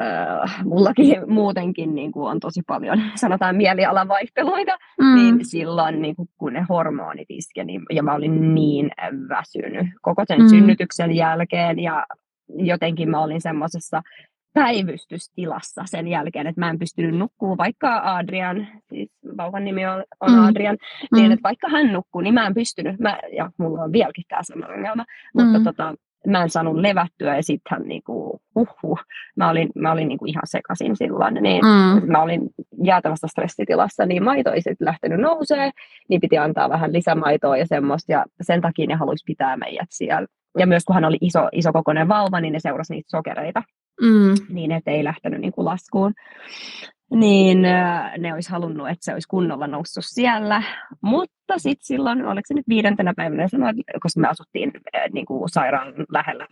äh, mullakin muutenkin niin kuin on tosi paljon, sanotaan mielialavaihteluita, mm. niin silloin niin kuin, kun ne hormonit iskeni, ja mä olin niin väsynyt koko sen mm. synnytyksen jälkeen, ja jotenkin mä olin semmoisessa päivystystilassa sen jälkeen, että mä en pystynyt nukkuu, vaikka Adrian, siis vauvan nimi on, on mm. Adrian, niin mm. että vaikka hän nukkuu, niin mä en pystynyt, mä, ja mulla on vieläkin tämä sama ongelma, mm. mutta tota, mä en saanut levättyä ja sitten hän niinku, uhuh, mä olin, mä olin niinku ihan sekasin silloin, niin mm. mä olin jäätävässä stressitilassa, niin maito ei sitten lähtenyt nousee, niin piti antaa vähän lisämaitoa ja semmoista, ja sen takia ne haluaisi pitää meidät siellä. Ja myös kun hän oli iso, iso kokoinen vauva, niin ne seurasi niitä sokereita mm. niin että ei lähtenyt niin kuin laskuun. Niin ne olisi halunnut, että se olisi kunnolla noussut siellä. Mutta sitten silloin, oliko se nyt viidentenä päivänä, sanoin, koska me asuttiin niin kuin sairaan lähellä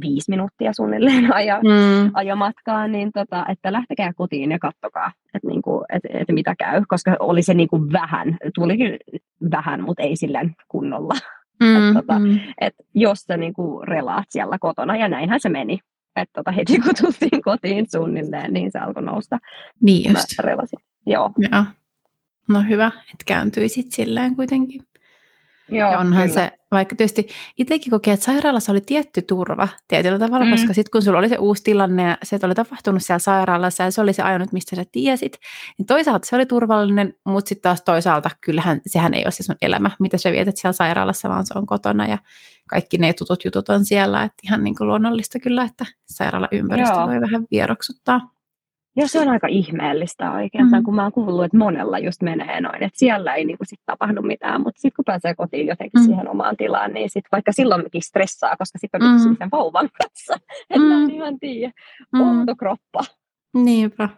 viisi minuuttia suunnilleen (laughs) ajo, mm. ajomatkaa, niin tota, että lähtekää kotiin ja kattokaa, että, niin kuin, että, että mitä käy, koska oli se niin kuin vähän, tuli vähän, mutta ei silleen kunnolla. (laughs) Mm, että, tota, mm. että jos sä niin kuin relaat siellä kotona, ja näinhän se meni, että tota, heti kun tultiin kotiin suunnilleen, niin se alkoi nousta. Niin just. Mä relasin. Joo. Joo. No hyvä, että kääntyisit silleen kuitenkin. Joo, ja onhan kyllä. se, vaikka tietysti itsekin kokee, että sairaalassa oli tietty turva tietyllä tavalla, mm. koska sitten kun sulla oli se uusi tilanne ja se oli tapahtunut siellä sairaalassa ja se oli se ainut, mistä sä tiesit, niin toisaalta se oli turvallinen, mutta sitten taas toisaalta kyllähän sehän ei ole se sun elämä, mitä sä vietät siellä sairaalassa, vaan se on kotona ja kaikki ne tutut jutut on siellä, että ihan niin kuin luonnollista kyllä, että sairaalaympäristö Joo. voi vähän vieroksuttaa. Ja se on aika ihmeellistä oikeastaan, mm. kun mä oon kuullut, että monella just menee noin, että siellä ei niinku sit tapahdu mitään, mutta sitten kun pääsee kotiin jotenkin mm. siihen omaan tilaan, niin sit vaikka silloinkin stressaa, koska sitten on mm. sen vauvan kanssa, että mm. en ihan tiedä, mm. kroppa. Niinpä.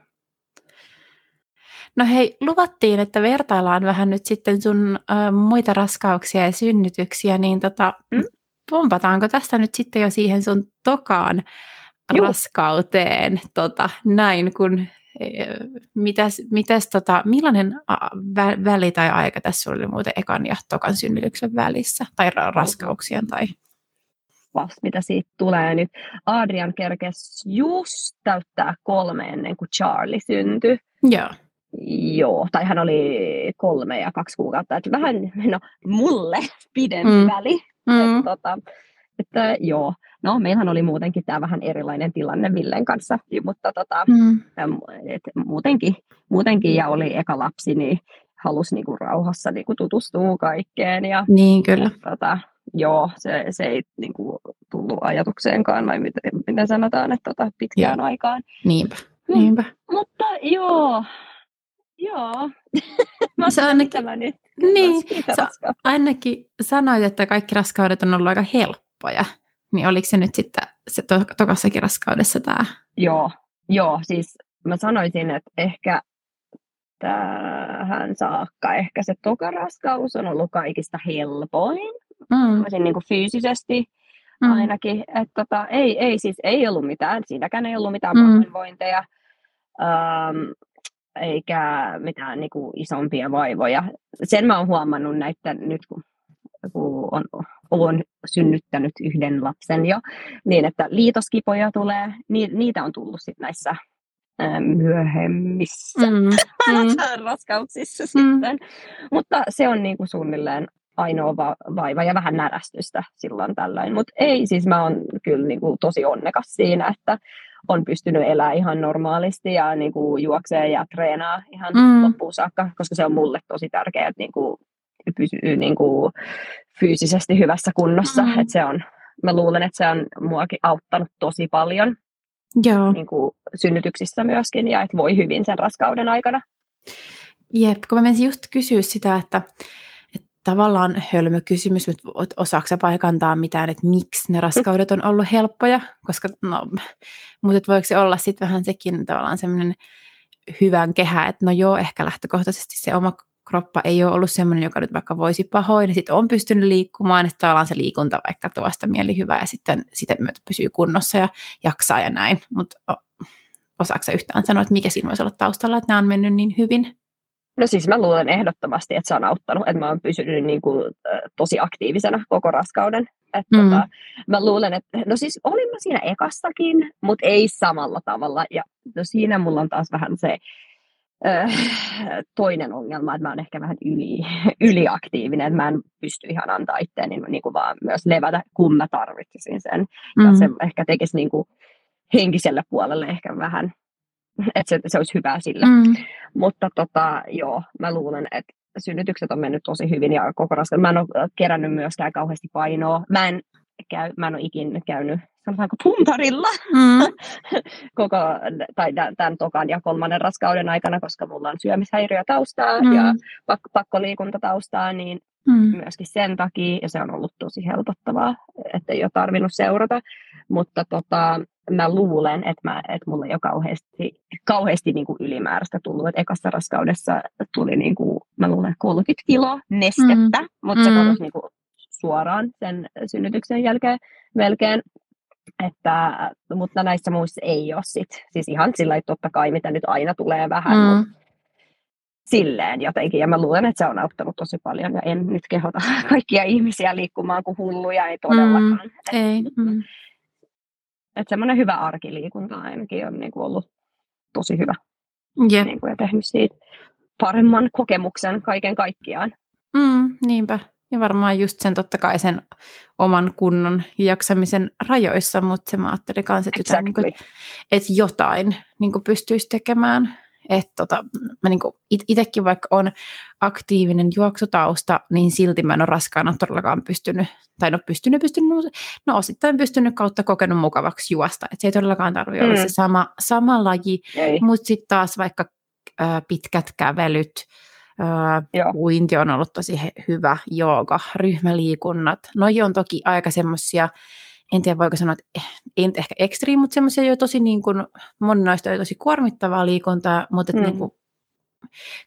No hei, luvattiin, että vertaillaan vähän nyt sitten sun ö, muita raskauksia ja synnytyksiä, niin tota, mm? pompataanko tästä nyt sitten jo siihen sun tokaan Juh. raskauteen, tota, näin kun mitäs, mitäs tota, millainen vä, väli tai aika tässä oli muuten ekan ja tokan synnytyksen välissä, tai raskauksien tai vasta, mitä siitä tulee nyt. Adrian kerkesi just täyttää kolme ennen kuin Charlie syntyi. Joo. Joo, tai hän oli kolme ja kaksi kuukautta. Että vähän, no mulle pidempi mm. väli. Mm. Että, tota, että joo, no meillähän oli muutenkin tämä vähän erilainen tilanne Villen kanssa, mutta tota, mm. et muutenkin, muutenkin ja oli eka lapsi, niin halusi niinku rauhassa niinku tutustua kaikkeen. Ja, niin, kyllä. Ja, tota, joo, se, se ei niinku, tullut ajatukseenkaan, vai miten, miten sanotaan, että tota, pitkään joo. aikaan. Niinpä, mm. niinpä. Mutta joo, joo. (laughs) Mä se ainakin. Niin, sä ainakin sanoit, että kaikki raskaudet on ollut aika helppoja. Niin oliko se nyt sitten se to- tokassakin raskaudessa tämä? Joo, joo, siis mä sanoisin, että ehkä tähän saakka ehkä se tokaraskaus on ollut kaikista helpoin. Mm. niin kuin fyysisesti mm. ainakin. Että tota, ei, ei, siis ei ollut mitään, siinäkään ei ollut mitään mm. pahoinvointeja. Um, eikä mitään niin kuin, isompia vaivoja. Sen mä oon huomannut näiden nyt, kun, kun on, on synnyttänyt yhden lapsen jo, niin että liitoskipoja tulee, ni, niitä on tullut sit näissä myöhemmissä mm, (laughs) mm. raskauksissa mm. sitten. Mutta se on niin kuin suunnilleen ainoa va- vaiva ja vähän närästystä silloin tällöin. Mutta ei, siis mä oon kyllä niin kuin tosi onnekas siinä, että on pystynyt elämään ihan normaalisti ja niin kuin juoksee ja treenaa ihan mm. loppuun saakka, koska se on mulle tosi tärkeää, että niin kuin pysyy niin kuin fyysisesti hyvässä kunnossa. Mm. Että se on, mä luulen, että se on muakin auttanut tosi paljon Joo. Niin kuin synnytyksissä myöskin ja että voi hyvin sen raskauden aikana. Jep, kun mä menisin just kysyä sitä, että, tavallaan hölmö kysymys, mutta osaako sä paikantaa mitään, että miksi ne raskaudet on ollut helppoja, koska no, mutta voiko se olla sitten vähän sekin tavallaan semmoinen hyvän kehä, että no joo, ehkä lähtökohtaisesti se oma kroppa ei ole ollut semmoinen, joka nyt vaikka voisi pahoin, ja sitten on pystynyt liikkumaan, että tavallaan se liikunta vaikka tuosta mieli hyvä, ja sitten sitä myötä pysyy kunnossa ja jaksaa ja näin, mutta osaako yhtään sanoa, että mikä siinä voisi olla taustalla, että nämä on mennyt niin hyvin? No siis mä luulen ehdottomasti, että se on auttanut, että mä oon pysynyt niin kuin, tosi aktiivisena koko raskauden. Että mm. tota, mä luulen, että no siis olin mä siinä ekassakin, mutta ei samalla tavalla. Ja no siinä mulla on taas vähän se toinen ongelma, että mä oon ehkä vähän yli, (laughs) yliaktiivinen, että mä en pysty ihan antaa itseäni niin kuin vaan myös levätä, kun mä tarvitsisin sen. Mm. Ja se ehkä tekisi niin kuin henkiselle puolelle ehkä vähän että se, se olisi hyvä sille. Mm. Mutta tota, joo, mä luulen, että synnytykset on mennyt tosi hyvin ja koko raskas. Mä en ole kerännyt myöskään kauheasti painoa. Mä en, käy, mä en ole ikinä käynyt sanotaanko puntarilla mm. (laughs) koko, tai tämän tokan ja kolmannen raskauden aikana, koska mulla on syömishäiriö taustaa mm. ja pak, pakkoliikuntataustaa, niin mm. myöskin sen takia, ja se on ollut tosi helpottavaa, että ei ole tarvinnut seurata, mutta tota, mä luulen, että, mä, että mulla ei ole kauheasti, kauheasti niin kuin ylimääräistä tullut. Että ekassa raskaudessa tuli, niin kuin, mä luulen, 30 kiloa nestettä, mm. mutta se mm. katosi niin kuin suoraan sen synnytyksen jälkeen melkein. Että, mutta näissä muissa ei ole sit. Siis ihan sillä totta kai, mitä nyt aina tulee vähän, mm. mutta silleen jotenkin. Ja mä luulen, että se on auttanut tosi paljon. Ja en nyt kehota (laughs) kaikkia ihmisiä liikkumaan kuin hulluja, ei todellakaan. Mm. Ei. Mm. Että semmoinen hyvä arkiliikunta ainakin on niin kuin ollut tosi hyvä. Yep. Niin kuin, ja tehnyt siitä paremman kokemuksen kaiken kaikkiaan. Mm, niinpä. Ja varmaan just sen totta kai sen oman kunnon jaksamisen rajoissa, mutta se mä ajattelin kanssa, että, exactly. jotain, niin kuin, että jotain niin kuin pystyisi tekemään. Että tota, mä niin itsekin vaikka on aktiivinen juoksutausta, niin silti mä en ole raskaana todellakaan pystynyt, tai no pystynyt, pystynyt, no osittain pystynyt kautta kokenut mukavaksi juosta. Että se ei todellakaan tarvitse mm. olla se sama, sama laji, mutta sitten taas vaikka äh, pitkät kävelyt, äh, uinti on ollut tosi he, hyvä, jooga, ryhmäliikunnat. No on toki aika semmoisia en tiedä voiko sanoa, että eh, ei nyt ehkä ekstriim, mutta semmoisia jo tosi niin kuin, moni noista on tosi kuormittavaa liikuntaa, mutta mm. niin kuin,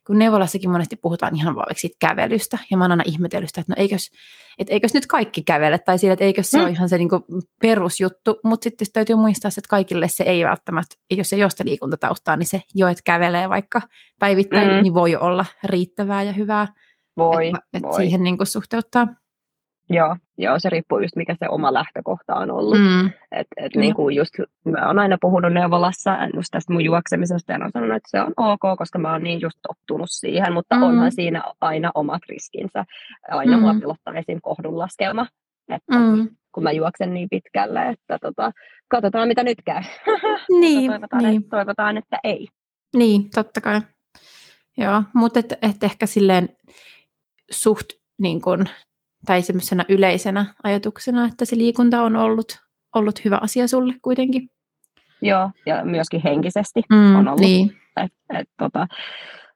kun neuvolassakin monesti puhutaan ihan vaan siitä kävelystä, ja mä oon aina ihmetellyt sitä, että no eikös, et eikös nyt kaikki kävele, tai sillä, että eikös se mm. ole ihan se niin kuin perusjuttu, mutta sitten täytyy muistaa, että kaikille se ei välttämättä, jos se josta liikuntataustaa, niin se jo, että kävelee vaikka päivittäin, mm. niin voi olla riittävää ja hyvää. Voi, että, että voi. siihen niin kuin suhteuttaa. Joo, joo, se riippuu just mikä se oma lähtökohta on ollut. Mm. Et, et niin kuin just, mä oon aina puhunut neuvolassa just tästä mun juoksemisesta ja on sanonut, että se on ok, koska mä oon niin just tottunut siihen, mutta mm. onhan siinä aina omat riskinsä. Aina mm. mua pilottaa esim. kohdunlaskelma, että mm. kun mä juoksen niin pitkälle, että tota, katsotaan mitä nyt käy. (laughs) Niin, toivotaan, niin. Että, toivotaan, että ei. Niin, totta kai. Joo, mutta et, et ehkä silleen suht niin kun, tai semmoisena yleisenä ajatuksena, että se liikunta on ollut, ollut hyvä asia sulle kuitenkin. Joo, ja myöskin henkisesti Mm, on ollut. niin. Et, et, tota,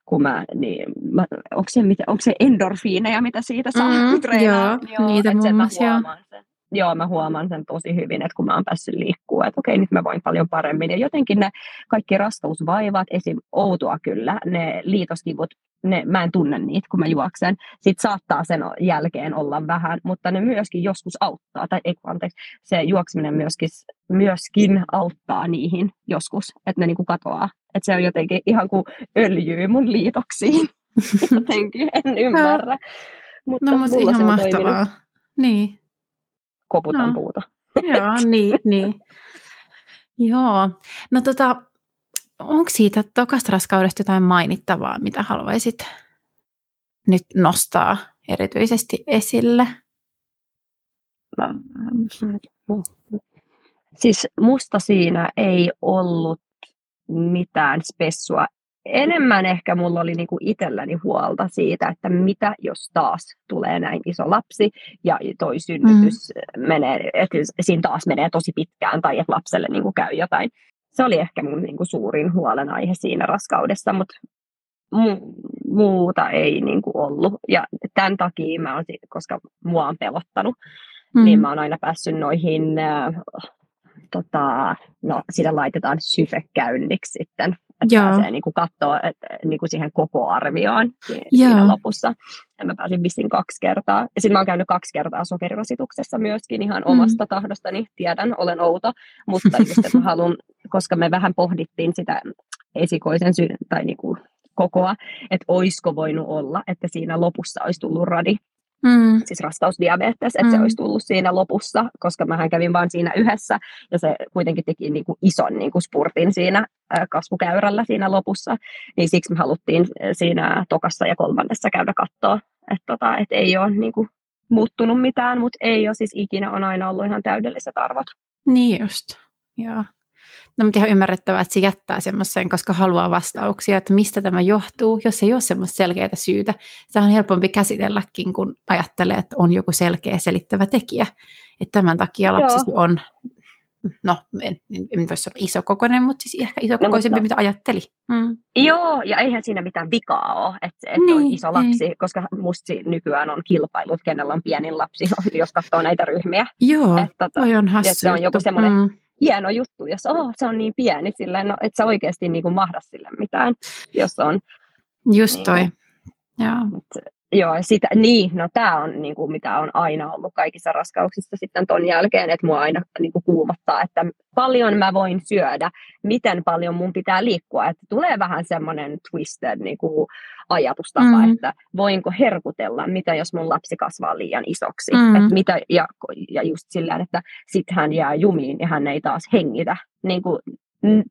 kun mä, niin, mä, onko, se, mitä, onko se endorfiineja, mitä siitä saa Mm, (laughs) treenaa? joo, niitä et sen muun muassa, joo. huomaan sen. Joo, mä huomaan sen tosi hyvin, että kun mä oon päässyt liikkua, että okei, nyt mä voin paljon paremmin. Ja jotenkin ne kaikki rastausvaivat, esim. outoa kyllä, ne liitoskivut, ne, mä en tunne niitä, kun mä juoksen. Sitten saattaa sen jälkeen olla vähän, mutta ne myöskin joskus auttaa. Tai ei, anteeksi, se juokseminen myöskin, myöskin auttaa niihin joskus, että ne niinku katoaa. Että se on jotenkin ihan kuin öljyy mun liitoksiin. (laughs) jotenkin, en ymmärrä. Mutta No, mutta ihan on toiminut. mahtavaa. Niin, Koputan No. puuta. (laughs) joo, niin, niin. Joo, no tota, onko siitä tokasta raskaudesta jotain mainittavaa, mitä haluaisit nyt nostaa erityisesti esille? Siis musta siinä ei ollut mitään spessua. Enemmän ehkä mulla oli niinku itselläni huolta siitä, että mitä jos taas tulee näin iso lapsi ja toi synnytys mm. menee, että siinä taas menee tosi pitkään tai että lapselle niinku käy jotain. Se oli ehkä mun niinku suurin huolenaihe siinä raskaudessa, mutta mu- muuta ei niinku ollut. Ja tämän takia mä oon, si- koska mua on pelottanut, mm. niin mä oon aina päässyt noihin, äh, tota, no sitä laitetaan syfekäynniksi sitten, että Joo. pääsee niinku katsoa että, niinku siihen koko arvioon Joo. siinä lopussa. Ja mä pääsin vissiin kaksi kertaa. Ja sitten mä oon käynyt kaksi kertaa sokerirasituksessa myöskin ihan Mm. omasta tahdostani. Tiedän, olen outo, mutta just, että mä haluan, koska me vähän pohdittiin sitä esikoisen sy- tai niinku kokoa, että oisko voinut olla, että siinä lopussa olisi tullut radi, Mm. siis rastausdiabetes, että se Mm. olisi tullut siinä lopussa, koska mähän kävin vaan siinä yhdessä, ja se kuitenkin teki niin kuin ison niin kuin spurtin siinä ää, kasvukäyrällä siinä lopussa, niin siksi me haluttiin ää, siinä tokassa ja kolmannessa käydä katsoa, että tota, et ei ole niin kuin muuttunut mitään, mutta ei ole siis ikinä, on aina ollut ihan täydelliset arvot. Niin just, joo. No mutta ihan ymmärrettävää, että se jättää semmoisen, koska haluaa vastauksia, että mistä tämä johtuu, jos ei ole semmoista selkeää syytä. Se on helpompi käsitelläkin, kun ajattelee, että on joku selkeä selittävä tekijä. Että tämän takia lapsesi on, no en, en, en voi sanoa isokokoinen, mutta siis ehkä isokokoisempi, mutta- mitä ajatteli. Mm. Joo, ja eihän siinä mitään vikaa ole, että, että niin, on Niin, iso lapsi, koska musta nykyään on kilpailut, kenellä on pienin lapsi, (laughs) jos katsoo näitä ryhmiä. Joo, Että, tota, toi on hassu. se on joku semmoinen Mm. Hieno juttu, jos oh, se on niin pieni, silleen, no, et sä oikeasti niin kuin mahda sille mitään, jos on. Just Niin. toi. Joo. Joo, sitä, niin, no tämä on niin kuin, mitä on aina ollut kaikissa raskauksissa sitten ton jälkeen, että mua aina niin kuin kuumottaa, että paljon mä voin syödä, miten paljon mun pitää liikkua, että tulee vähän semmoinen twisted niin kuin ajatustapa, Mm. mm. että voinko herkutella, mitä jos mun lapsi kasvaa liian isoksi, Mm. että mitä, ja, ja just sillä että sitten hän jää jumiin ja hän ei taas hengitä, niin kuin,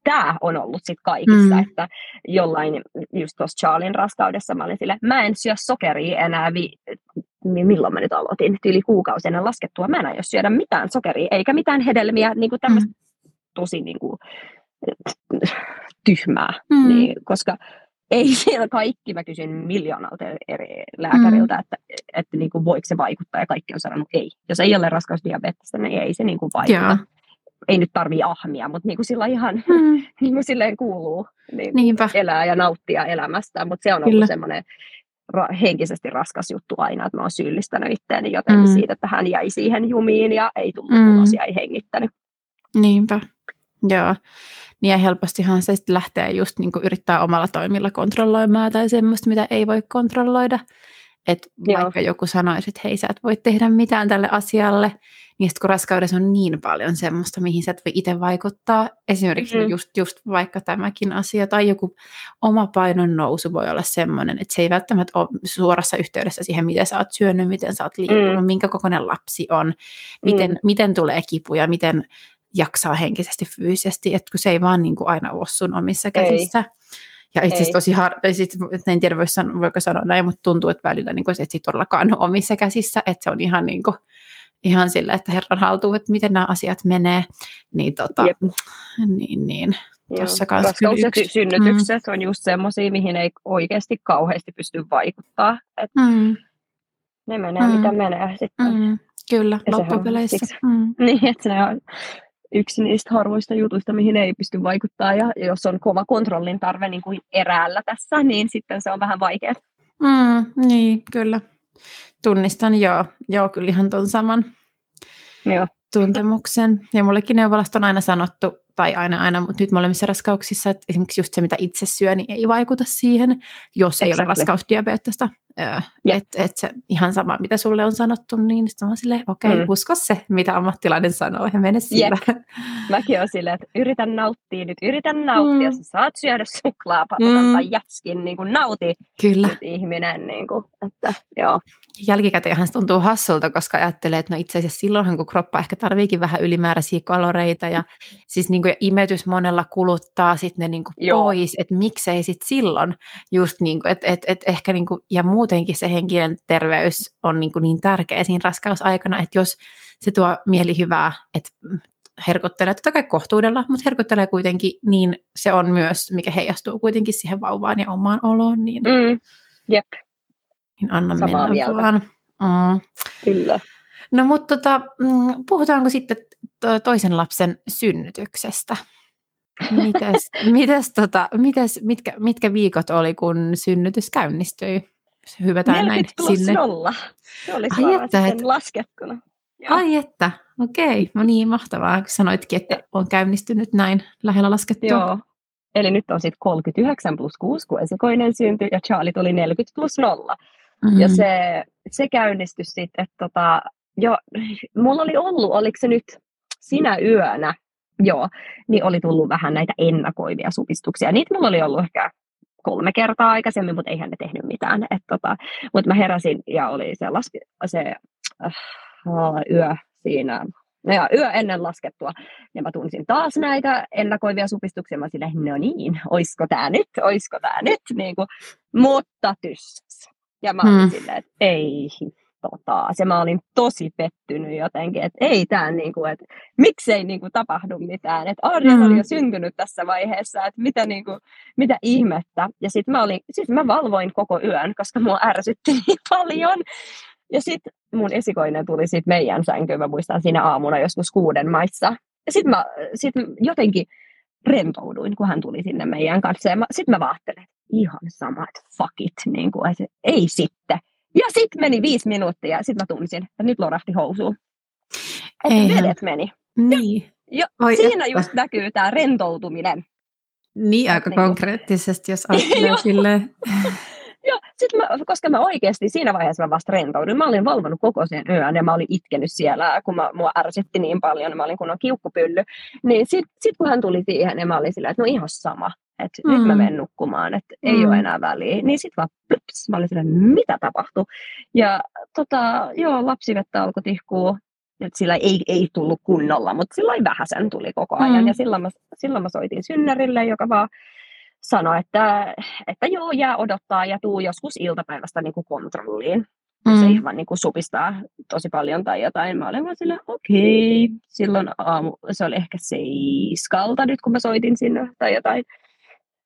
Tämä on ollut sitten kaikissa, Mm. että jollain, just tuossa Charlin raskaudessa mä olin sille, mä en syö sokeria enää, vi, mi- milloin mä nyt aloitin, yli kuukausi ennen laskettua, mä en aio syödä mitään sokeria, eikä mitään hedelmiä, niin kuin tämmöistä tosi niin kuin, tyhmää, Mm. niin, koska ei (laughs) siellä kaikki, mä kysyin miljoonalta eri lääkäriltä, että, että niin kuin, voiko se vaikuttaa, ja kaikki on sanonut ei. Jos ei ole raskausdiabetesta, niin ei se niin kuin vaikuta. Joo. Ei nyt tarvii ahmia, mutta niin kuin sillä ihan Mm. (laughs) niin kuin silleen kuuluu niin Niinpä. elää ja nauttia elämästä, mutta se on ollut semmoinen ra- henkisesti raskas juttu aina, että mä oon syyllistänyt itseäni jotenkin Mm. siitä, että hän jäi siihen jumiin ja ei tullut Mm. ulos ja ei hengittänyt. Niinpä. Joo. Niin ja helpostihan se sitten lähtee just niin kuin yrittää omalla toimilla kontrolloimaan tai semmoista, mitä ei voi kontrolloida. Että vaikka joku sanoisi, että hei sä et voi tehdä mitään tälle asialle, niin sitten kun raskaudessa on niin paljon semmoista, mihin sä et voi itse vaikuttaa, esimerkiksi mm-hmm. just, just vaikka tämäkin asia, tai joku oma painon nousu voi olla semmoinen, että se ei välttämättä ole suorassa yhteydessä siihen, miten sä oot syönyt, miten sä oot liikkunut, mm. minkä kokoinen lapsi on, miten, mm. miten tulee kipuja, miten jaksaa henkisesti, fyysisesti, että kun se ei vaan niin kuin aina ole sun omissa käsissä. Ei. Ja itse asiassa tosi har... sit, en tiedä voiko sanoa näin, mutta tuntuu, että välillä niin kuin, se ei todellakaan ole (laughs) omissa käsissä, että se on ihan niin kuin, ihan sillä, että Herran haltuu, että miten nämä asiat menee, niin, tota, niin, niin Tuossa Raskaus ja yksi. synnytykset mm. on just semmoisia, mihin ei oikeasti kauheasti pysty vaikuttaa. Et mm. Ne menee mm. mitä menee sitten. Mm. Kyllä, ja loppupeleissä. Mm. Niin, että se on (laughs) yksi niistä harvoista jutuista, mihin ei pysty vaikuttaa. Ja jos on kova kontrollin tarve niin kuin eräällä tässä, niin sitten se on vähän vaikeaa. Mm, niin, kyllä. Tunnistan, joo. Joo, kyllä ihan tuon saman joo. tuntemuksen. Ja mullekin neuvolasta on aina sanottu, tai aina aina, mutta nyt molemmissa raskauksissa, että esimerkiksi just se, mitä itse syö, niin ei vaikuta siihen, jos ei exactly. ole Että et se ihan sama, mitä sulle on sanottu, niin sitten on silleen, okei, okay, mm. usko se, mitä ammattilainen sanoo, ja mene sillä. Mäkin olen silleen, että yritän nauttia nyt, yritän nauttia, mm. sä saat syödä suklaapatokan mm. tai jätskin, niin kuin nauti Kyllä. ihminen, niin kuin, että joo. Jälkikäteenhän se tuntuu hassulta, koska ajattelee, että no itse asiassa silloinhan, kun kroppa ehkä tarviikin vähän ylimääräisiä kaloreita, ja siis niin kuin imetys monella kuluttaa sitten ne niin kuin pois, että miksei sitten silloin just niin kuin, että et, et ehkä niin kuin, ja muutenkin se henkinen terveys on niin, kuin niin tärkeä siinä raskausaikana, että jos se tuo mielihyvää, että herkottelee totta kai kohtuudella, mutta herkottelee kuitenkin, niin se on myös, mikä heijastuu kuitenkin siihen vauvaan ja omaan oloon. Niin, mm, jep. niin anna Samaa mennä mieltä. vaan. Mm. Kyllä. No mutta tota, mm, puhutaanko sitten toisen lapsen synnytyksestä? Mites, (laughs) mites, tota, mites, mitkä, mitkä viikot oli, kun synnytys käynnistyi? Hyvätään näin plus sinne. nolla. Se oli Ai että, et... laskettuna. Joo. Ai että, okei. No niin, mahtavaa, kun sanoitkin, että on käynnistynyt näin lähellä laskettua. Joo. Eli nyt on sitten 39 plus 6, kun esikoinen syntyi, ja Charlie tuli 40 plus 0. Mm-hmm. Ja se, se käynnistyi sitten, että tota, jo, mulla oli ollut, oliko se nyt sinä yönä, joo, niin oli tullut vähän näitä ennakoivia supistuksia. Niitä mulla oli ollut ehkä kolme kertaa aikaisemmin, mutta eihän ne tehnyt mitään. Et tota, mutta mä heräsin ja oli se, laske, se äh, yö siinä No ja yö ennen laskettua, ja mä tunsin taas näitä ennakoivia supistuksia. Mä silleen, no niin, oisko tää nyt, oisko tää nyt, niin kuin, mutta tyssäs. Ja mä olin hmm. silleen, että ei tota, ja mä olin tosi pettynyt jotenkin, että ei tämä niinku, että miksei niinku tapahdu mitään, että Arja mm. oli jo syntynyt tässä vaiheessa, että mitä, niinku, mitä ihmettä. Ja sitten mä, olin, siis mä valvoin koko yön, koska mua ärsytti niin paljon. Ja sitten mun esikoinen tuli sit meidän sänkyyn, mä muistan siinä aamuna joskus kuuden maissa. Ja sitten mä sit jotenkin rentouduin, kun hän tuli sinne meidän kanssa. Ja sitten mä vaattelin, ihan sama, että fuck it, niin kuin, että ei sitten. Ja sitten meni viisi minuuttia ja sitten mä tunsin, että nyt lorahti housuun. Että vedet meni. Niin. Ja, ja siinä että. just näkyy tämä rentoutuminen. Niin, aika niin konkreettisesti, jos ajattelee (laughs) silleen. Joo, sit mä, koska mä oikeasti siinä vaiheessa mä vasta rentouduin. Mä olin valvonut koko sen yön ja mä olin itkenyt siellä, kun mä, mua ärsytti niin paljon. Mä olin kunnon kiukkupylly. Niin sit, sit kun hän tuli siihen, niin mä olin sillä, että no ihan sama että mm. nyt mä mm. menen nukkumaan, että mm. ei ole enää väliä. Niin sitten vaan plups, mä olin silleen, mitä tapahtui? Ja tota, joo, lapsivettä alkoi tihkua, että sillä ei, ei tullut kunnolla, mutta silloin vähäsen tuli koko ajan. Mm. Ja silloin mä, silloin mä soitin synnärille, joka vaan sanoi, että, että joo, jää odottaa ja tuu joskus iltapäivästä niin kuin kontrolliin. Mm. Se ihan niin kuin supistaa tosi paljon tai jotain. Mä olin vaan silleen, okei. Okay. Silloin aamu, se oli ehkä seiskalta nyt, kun mä soitin sinne tai jotain.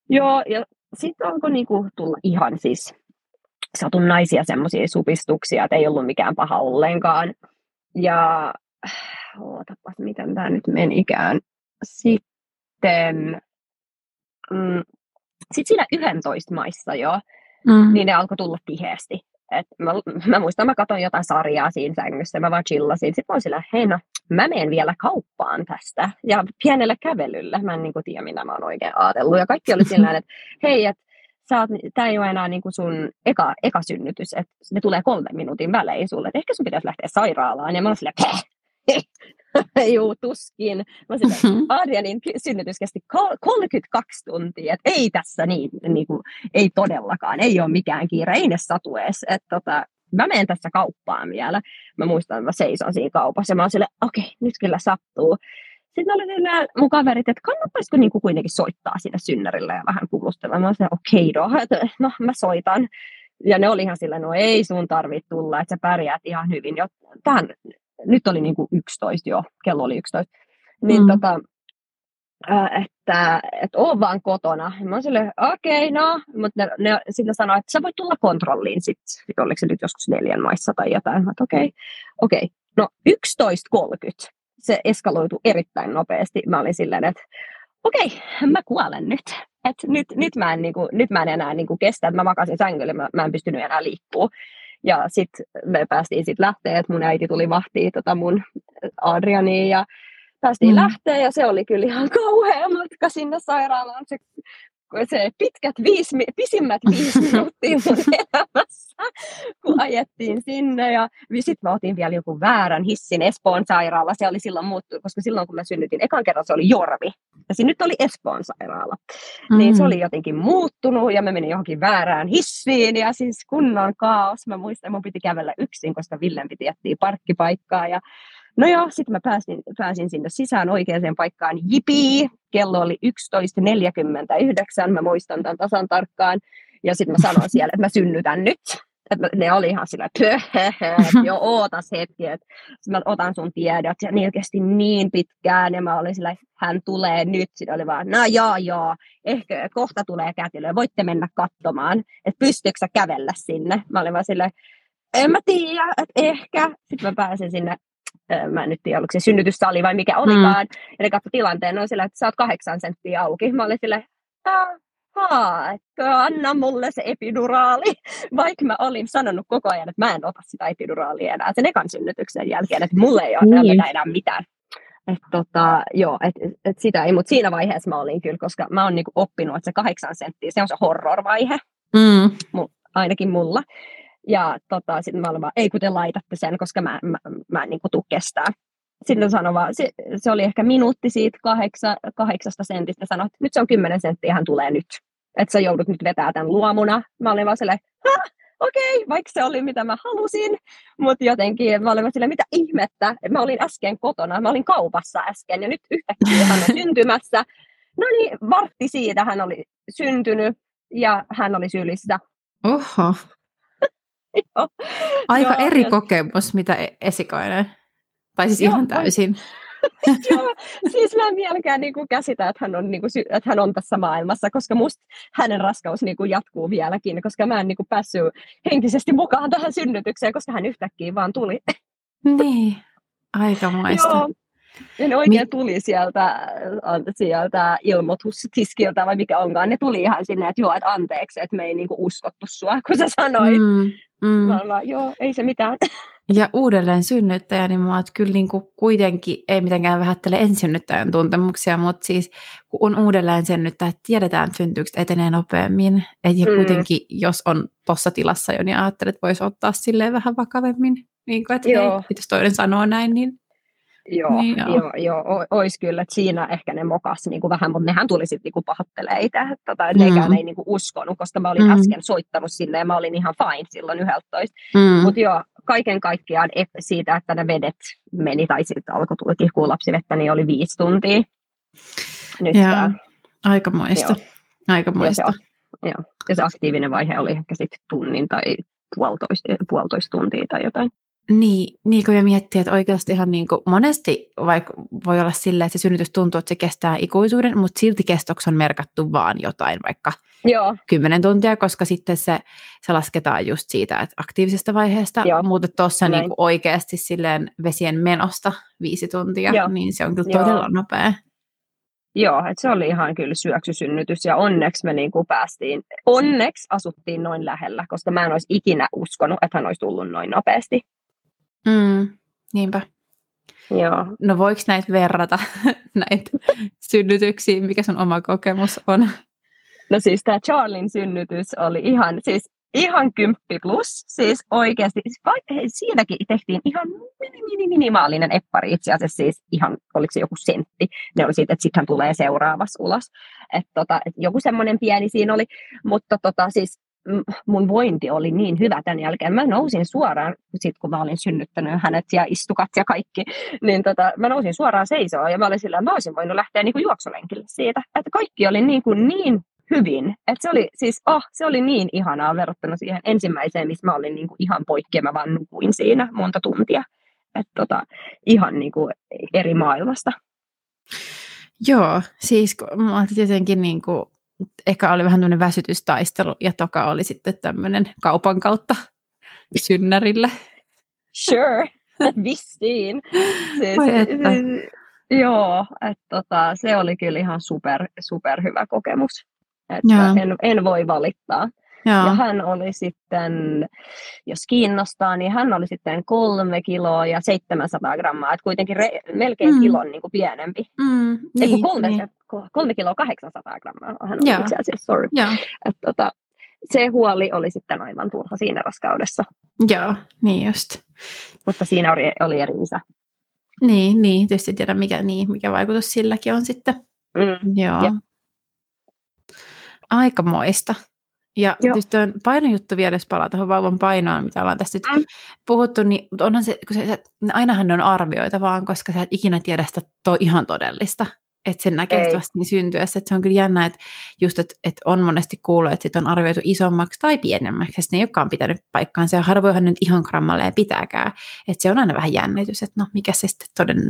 Joo, ja sitten alkoi niinku tulla ihan siis satunnaisia semmoisia supistuksia, että ei ollut mikään paha ollenkaan. Ja ootapas, miten tämä nyt menikään. Sitten mm, sit siinä 11 maissa jo, mm. niin ne alkoi tulla tiheästi. Et mä, mä muistan, mä katsoin jotain sarjaa siinä sängyssä, mä vaan chillasin. Sitten mä sillä, hei no, mä menen vielä kauppaan tästä ja pienellä kävelyllä. Mä en niin kuin tiedä, mitä mä oon oikein ajatellut. Ja kaikki oli sillä että (laughs) hei, että tämä ei ole enää niin kuin sun eka, eka synnytys, että ne tulee kolme minuutin välein sulle, että ehkä sun pitäisi lähteä sairaalaan. Ja mä oon silleen, (laughs) Juu, tuskin. Mä sitä, mm-hmm. Adrianin synnytys kesti 32 tuntia, että ei tässä niin, niin kuin, ei todellakaan, ei ole mikään kiire, ei ne satu edes. Että tota, mä menen tässä kauppaan vielä. Mä muistan, että mä seison siinä kaupassa ja mä oon silleen, okei, okay, nyt kyllä sattuu. Sitten oli silleen mun kaverit, että kannattaisiko niin kuin kuitenkin soittaa sinne synnärille ja vähän kuulustella. Mä olin okei, okay, no, no mä soitan. Ja ne oli ihan silleen, no ei sun tarvitse tulla, että sä pärjäät ihan hyvin. Jo, tähän nyt oli niin kuin 11 jo, kello oli 11, niin mm. tota, että, että oo vaan kotona. Mä oon silleen, okei, okay, no, mutta ne, ne sitten sanoi, että sä voit tulla kontrolliin sitten, oliko se nyt joskus neljän maissa tai jotain. Mä okei, okay, okei. Okay. No 11.30, se eskaloitu erittäin nopeasti. Mä olin silleen, että okei, okay, mä kuolen nyt. Et nyt, nyt, mä en, niinku, nyt mä en enää niinku kestä, että mä makasin sängyllä, mä, mä en pystynyt enää liikkua. Ja sitten me päästiin sitten lähteä, että mun äiti tuli vahtiin tota mun Adrianiin ja päästiin mm. lähteä ja se oli kyllä ihan kauhea matka sinne sairaalaan. Se, se pitkät viisi, pisimmät viisi (laughs) minuuttia mun elämässä, kun ajettiin sinne. Ja sitten mä otin vielä joku väärän hissin Espoon sairaala. Se oli silloin muuttunut, koska silloin kun mä synnytin ekan kerran se oli Jorvi. Ja siinä nyt oli Espoon sairaala. Mm. Niin se mm. oli jotenkin muuttunut ja mä menin johonkin väärään hissiin ja siis kunnon kaos. Mä muistan, mun piti kävellä yksin, koska Villen piti etsiä parkkipaikkaa. Ja No joo, sitten mä pääsin, pääsin sinne sisään oikeaan paikkaan. Jipii! Kello oli 11.49, mä muistan tämän tasan tarkkaan. Ja sitten mä sanoin siellä, että mä synnytän nyt. Että ne oli ihan sillä, että jo ootas hetki, että mä otan sun tiedot. Ja niin kesti niin pitkään, ja mä olin sillä, hän tulee nyt. Sitten oli vaan, no joo joo, ehkä kohta tulee kätilö, voitte mennä katsomaan, että pystyykö sä kävellä sinne. Mä olin vaan sillä, en mä tiedä, että ehkä. Sitten mä pääsin sinne mä en nyt tiedä, oliko se synnytyssali vai mikä olikaan, mm. ja ne katsoi tilanteen, no sillä, että sä oot kahdeksan senttiä auki. Mä olin sille, ahaa, että anna mulle se epiduraali, (laughs) vaikka mä olin sanonut koko ajan, että mä en ota sitä epiduraalia enää sen ekan synnytyksen jälkeen, että mulle ei ole niin. enää mitään. Että tota, joo, et, et sitä ei, mutta siinä vaiheessa mä olin kyllä, koska mä oon niinku oppinut, että se kahdeksan senttiä, se on se horror-vaihe, mm. ainakin mulla. Ja tota, sitten mä olin vaan, ei kun te laitatte sen, koska mä, mä, mä en niin kuin tuu kestää. Sitten sanoi vaan, se, se, oli ehkä minuutti siitä kahdeksa, kahdeksasta sentistä, sanoi, että nyt se on kymmenen senttiä, hän tulee nyt. Että sä joudut nyt vetää tämän luomuna. Mä olin vaan silleen, okei, okay, vaikka se oli mitä mä halusin, mutta jotenkin mä olin silleen, mitä ihmettä, mä olin äsken kotona, mä olin kaupassa äsken ja nyt yhtäkkiä hän on syntymässä. No niin, vartti siitä hän oli syntynyt ja hän oli sylissä. Oho. Aika joo, eri ja... kokemus, mitä e- esikoinen. Tai siis joo, ihan täysin. (laughs) joo, siis mä en vieläkään niin kuin käsitä, että hän, on, niin kuin, että hän on tässä maailmassa, koska musta hänen raskaus niin kuin jatkuu vieläkin, koska mä en niin kuin päässyt henkisesti mukaan tähän synnytykseen, koska hän yhtäkkiä vaan tuli. Niin, aikamoista. Joo. Ja ne oikein Mi- tuli sieltä, sieltä ilmoitustiskiltä vai mikä onkaan. Ne tuli ihan sinne, että joo, että anteeksi, että me ei niinku uskottu sua, kun sä sanoit. Mm, mm. Olen, joo, ei se mitään. Ja uudelleen synnyttäjä, niin mä oon kyllä niin kuin kuitenkin, ei mitenkään vähättele ensynnyttäjän tuntemuksia, mutta siis kun on uudelleen synnyttäjä, että tiedetään, että synnytykset etenee nopeammin. Et ja mm. kuitenkin, jos on tuossa tilassa jo, niin ajattelet, että voisi ottaa silleen vähän vakavemmin. Niin kuin, että Joo. hei, jos toinen sanoo näin, niin Joo, niin joo. joo, joo ois kyllä, että siinä ehkä ne mokas niin kuin vähän, mutta nehän tuli sitten niin pahoittelee itse, tota, mm. nekään ei niin kuin uskonut, koska mä olin mm. äsken soittanut sinne ja mä olin ihan fine silloin 11. Mm. Mutta joo, kaiken kaikkiaan et siitä, että ne vedet meni, tai sitten alkoi tulla kihkuun lapsivettä, niin oli viisi tuntia. Nyt Joo, tämä, aikamoista. Aikamoista. Ja se, joo. ja se aktiivinen vaihe oli ehkä sitten tunnin tai puolitoista, puolitoista tuntia tai jotain. Niin, niin kuin jo miettii, että oikeasti ihan niin kuin, monesti vaikka voi olla silleen, että se synnytys tuntuu, että se kestää ikuisuuden, mutta silti kestoksi on merkattu vaan jotain, vaikka Joo. 10 tuntia, koska sitten se, se lasketaan just siitä että aktiivisesta vaiheesta, Joo. mutta tuossa niin oikeasti silleen vesien menosta viisi tuntia, Joo. niin se on kyllä Joo. todella nopea. Joo, että se oli ihan kyllä syöksysynnytys ja onneksi me niin kuin päästiin, onneksi asuttiin noin lähellä, koska mä en olisi ikinä uskonut, että hän olisi tullut noin nopeasti. Mm, niinpä. Joo. No voiko näitä verrata, (laughs) näitä synnytyksiin, mikä sun oma kokemus on? No siis tämä Charlin synnytys oli ihan, siis ihan kymppi plus, siis oikeasti, siis siinäkin tehtiin ihan minimaalinen eppari itse asiassa, siis ihan, oliko se joku sentti, ne oli siitä, että sittenhän tulee seuraavassa ulos, että tota, et joku semmoinen pieni siinä oli, mutta tota, siis mun vointi oli niin hyvä tämän jälkeen. Mä nousin suoraan, sit kun mä olin synnyttänyt hänet ja istukat ja kaikki, niin tota, mä nousin suoraan seisoon ja mä olin sillä, mä olisin voinut lähteä niin kuin juoksulenkille siitä. Että kaikki oli niin, kuin niin hyvin. Et se, oli, siis, oh, se oli niin ihanaa verrattuna siihen ensimmäiseen, missä mä olin niin kuin ihan poikki ja mä vaan nukuin siinä monta tuntia. Et tota, ihan niin kuin eri maailmasta. Joo, siis mä jotenkin niin kuin, eka oli vähän tämmöinen väsytystaistelu ja toka oli sitten tämmöinen kaupan kautta synnärille. Sure, (laughs) vistiin. Siis, siis, joo, että tota, se oli kyllä ihan super, super hyvä kokemus. Että en, en voi valittaa. Joo. Ja hän oli sitten, jos kiinnostaa, niin hän oli sitten kolme kiloa ja 700 grammaa, että kuitenkin re, melkein mm. kilon niin kuin pienempi. Mm, niin, kolme, niin. kolme kiloa 800 grammaa hän oli itse asiassa, sorry. Et, tota, se huoli oli sitten aivan turha siinä raskaudessa. Joo, niin just. Mutta siinä oli, oli eri isä. Niin, niin, tietysti tiedä mikä, niin, mikä vaikutus silläkin on sitten. Mm, Joo. Ja. Aikamoista. Ja Joo. tietysti on painojuttu vielä, jos palaa tuohon vauvan painoon, mitä ollaan tässä nyt mm. puhuttu, niin onhan se, kun se, se, ainahan ne on arvioita vaan, koska sä et ikinä tiedä sitä to, ihan todellista. Että sen näkee vasta niin syntyessä. Että se on kyllä jännä, että just, että, että on monesti kuullut, että sit on arvioitu isommaksi tai pienemmäksi, että ne ei olekaan pitänyt paikkaansa. Ja harvoinhan nyt ihan grammalleen pitääkään. Että se on aina vähän jännitys, että no mikä se sitten toden,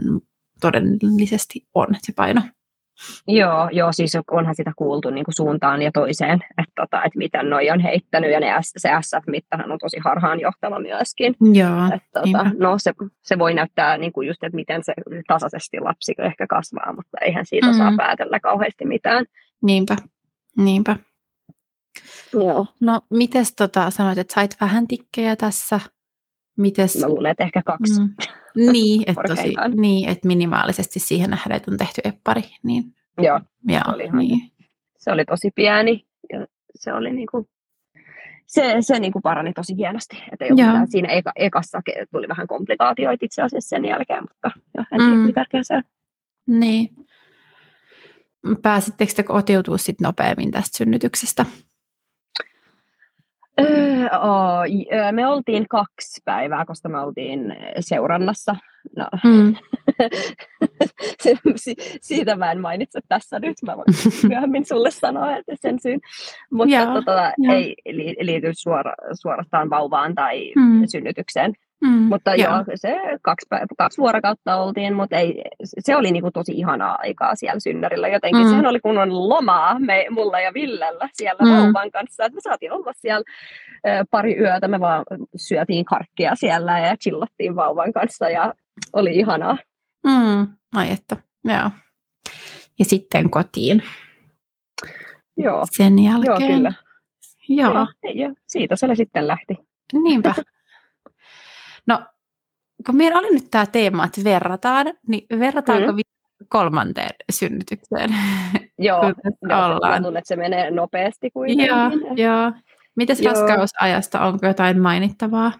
todellisesti on, se paino. Joo, joo, siis onhan sitä kuultu niin kuin suuntaan ja toiseen, että, tota, että miten noi on heittänyt, ja ne, se SF-mittahan on tosi harhaan johtava myöskin. Joo, että, tota, no, se, se voi näyttää niin kuin just, että miten se tasaisesti lapsi ehkä kasvaa, mutta eihän siitä mm. saa päätellä kauheasti mitään. Niinpä, niinpä. Joo. No, mites tota, sanoit, että sait vähän tikkejä tässä? Mites? Mä luulen, että ehkä kaksi. Mm. (laughs) Niin, että tosi, niin, että minimaalisesti siihen nähden, että on tehty eppari. Niin, Joo, Joo se, oli niin. se oli tosi pieni ja se oli niinku, se, se niinku parani tosi hienosti. Että ei mitään. Siinä eka, ekassa tuli vähän komplikaatioita itse asiassa sen jälkeen, mutta jo, en tiedä, mm. tärkeä se on. Niin. Pääsittekö te kotiutua sitten nopeammin tästä synnytyksestä? Öö, oh, me oltiin kaksi päivää, koska me oltiin seurannassa. No. Mm. (laughs) siitä mä en mainitse tässä nyt, mä voin myöhemmin sulle sanoa että sen syyn. Mutta ja, tota, ja. ei liity suora, suorastaan vauvaan tai mm. synnytykseen. Mm, mutta joo, joo se kaksi, päivä, kaksi vuorokautta oltiin, mutta ei, se oli niinku tosi ihanaa aikaa siellä synnärillä. Jotenkin mm. sehän oli kunnon lomaa me, mulla ja Villellä siellä mm. vauvan kanssa. Että me saatiin olla siellä pari yötä, me vaan syötiin karkkia siellä ja chillattiin vauvan kanssa ja oli ihanaa. Mm, ai että, joo. Ja sitten kotiin. Joo. Sen jälkeen. Joo, kyllä. Joo. Ja, ja siitä se sitten lähti. Niinpä. No, kun meillä oli nyt tämä teema, että verrataan, niin verrataanko mm. kolmanteen synnytykseen? (laughs) Joo, joo luulen, että se menee nopeasti kuitenkin. Joo, joo. Mites joo. raskausajasta, onko jotain mainittavaa?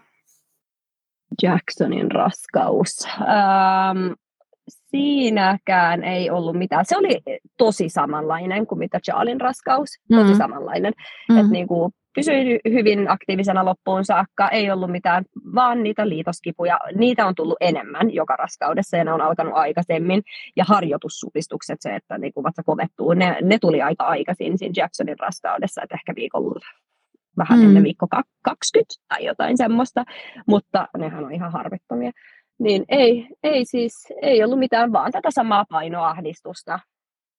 Jacksonin raskaus. Ähm, siinäkään ei ollut mitään. Se oli tosi samanlainen kuin mitä Charlin raskaus. Tosi mm. samanlainen. Mm. Että niin kuin pysyi hyvin aktiivisena loppuun saakka, ei ollut mitään, vaan niitä liitoskipuja, niitä on tullut enemmän joka raskaudessa ja ne on alkanut aikaisemmin. Ja harjoitussupistukset, se, että niin vatsa kovettuu, ne, ne tuli aika aikaisin siinä Jacksonin raskaudessa, että ehkä viikolla vähän mm. ennen viikko 20 tai jotain semmoista, mutta nehän on ihan harvittomia. Niin ei, ei siis, ei ollut mitään, vaan tätä samaa painoahdistusta.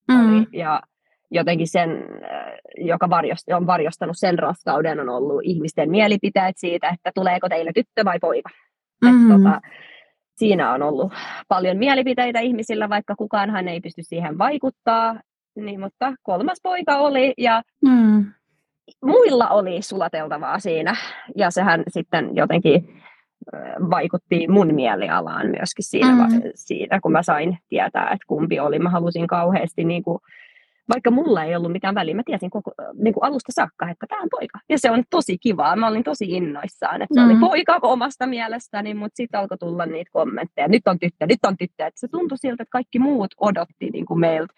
Mm. Ja jotenkin sen, joka varjost, on varjostanut sen raskauden, on ollut ihmisten mielipiteet siitä, että tuleeko teille tyttö vai poika. Mm. Et, tota, siinä on ollut paljon mielipiteitä ihmisillä, vaikka kukaanhan ei pysty siihen vaikuttaa. Niin, mutta kolmas poika oli ja mm. muilla oli sulateltavaa siinä. Ja sehän sitten jotenkin vaikutti mun mielialaan myöskin siinä, mm. siinä, kun mä sain tietää, että kumpi oli. Mä halusin kauheasti niin kuin, vaikka mulla ei ollut mitään väliä, mä tiesin koko, niin kuin alusta saakka, että tämä on poika. Ja se on tosi kivaa. Mä olin tosi innoissaan, että se mm. oli poika omasta mielestäni, mutta sitten alkoi tulla niitä kommentteja. Nyt on tyttö, nyt on tyttö. Että se tuntui siltä, että kaikki muut odotti niin kuin meiltä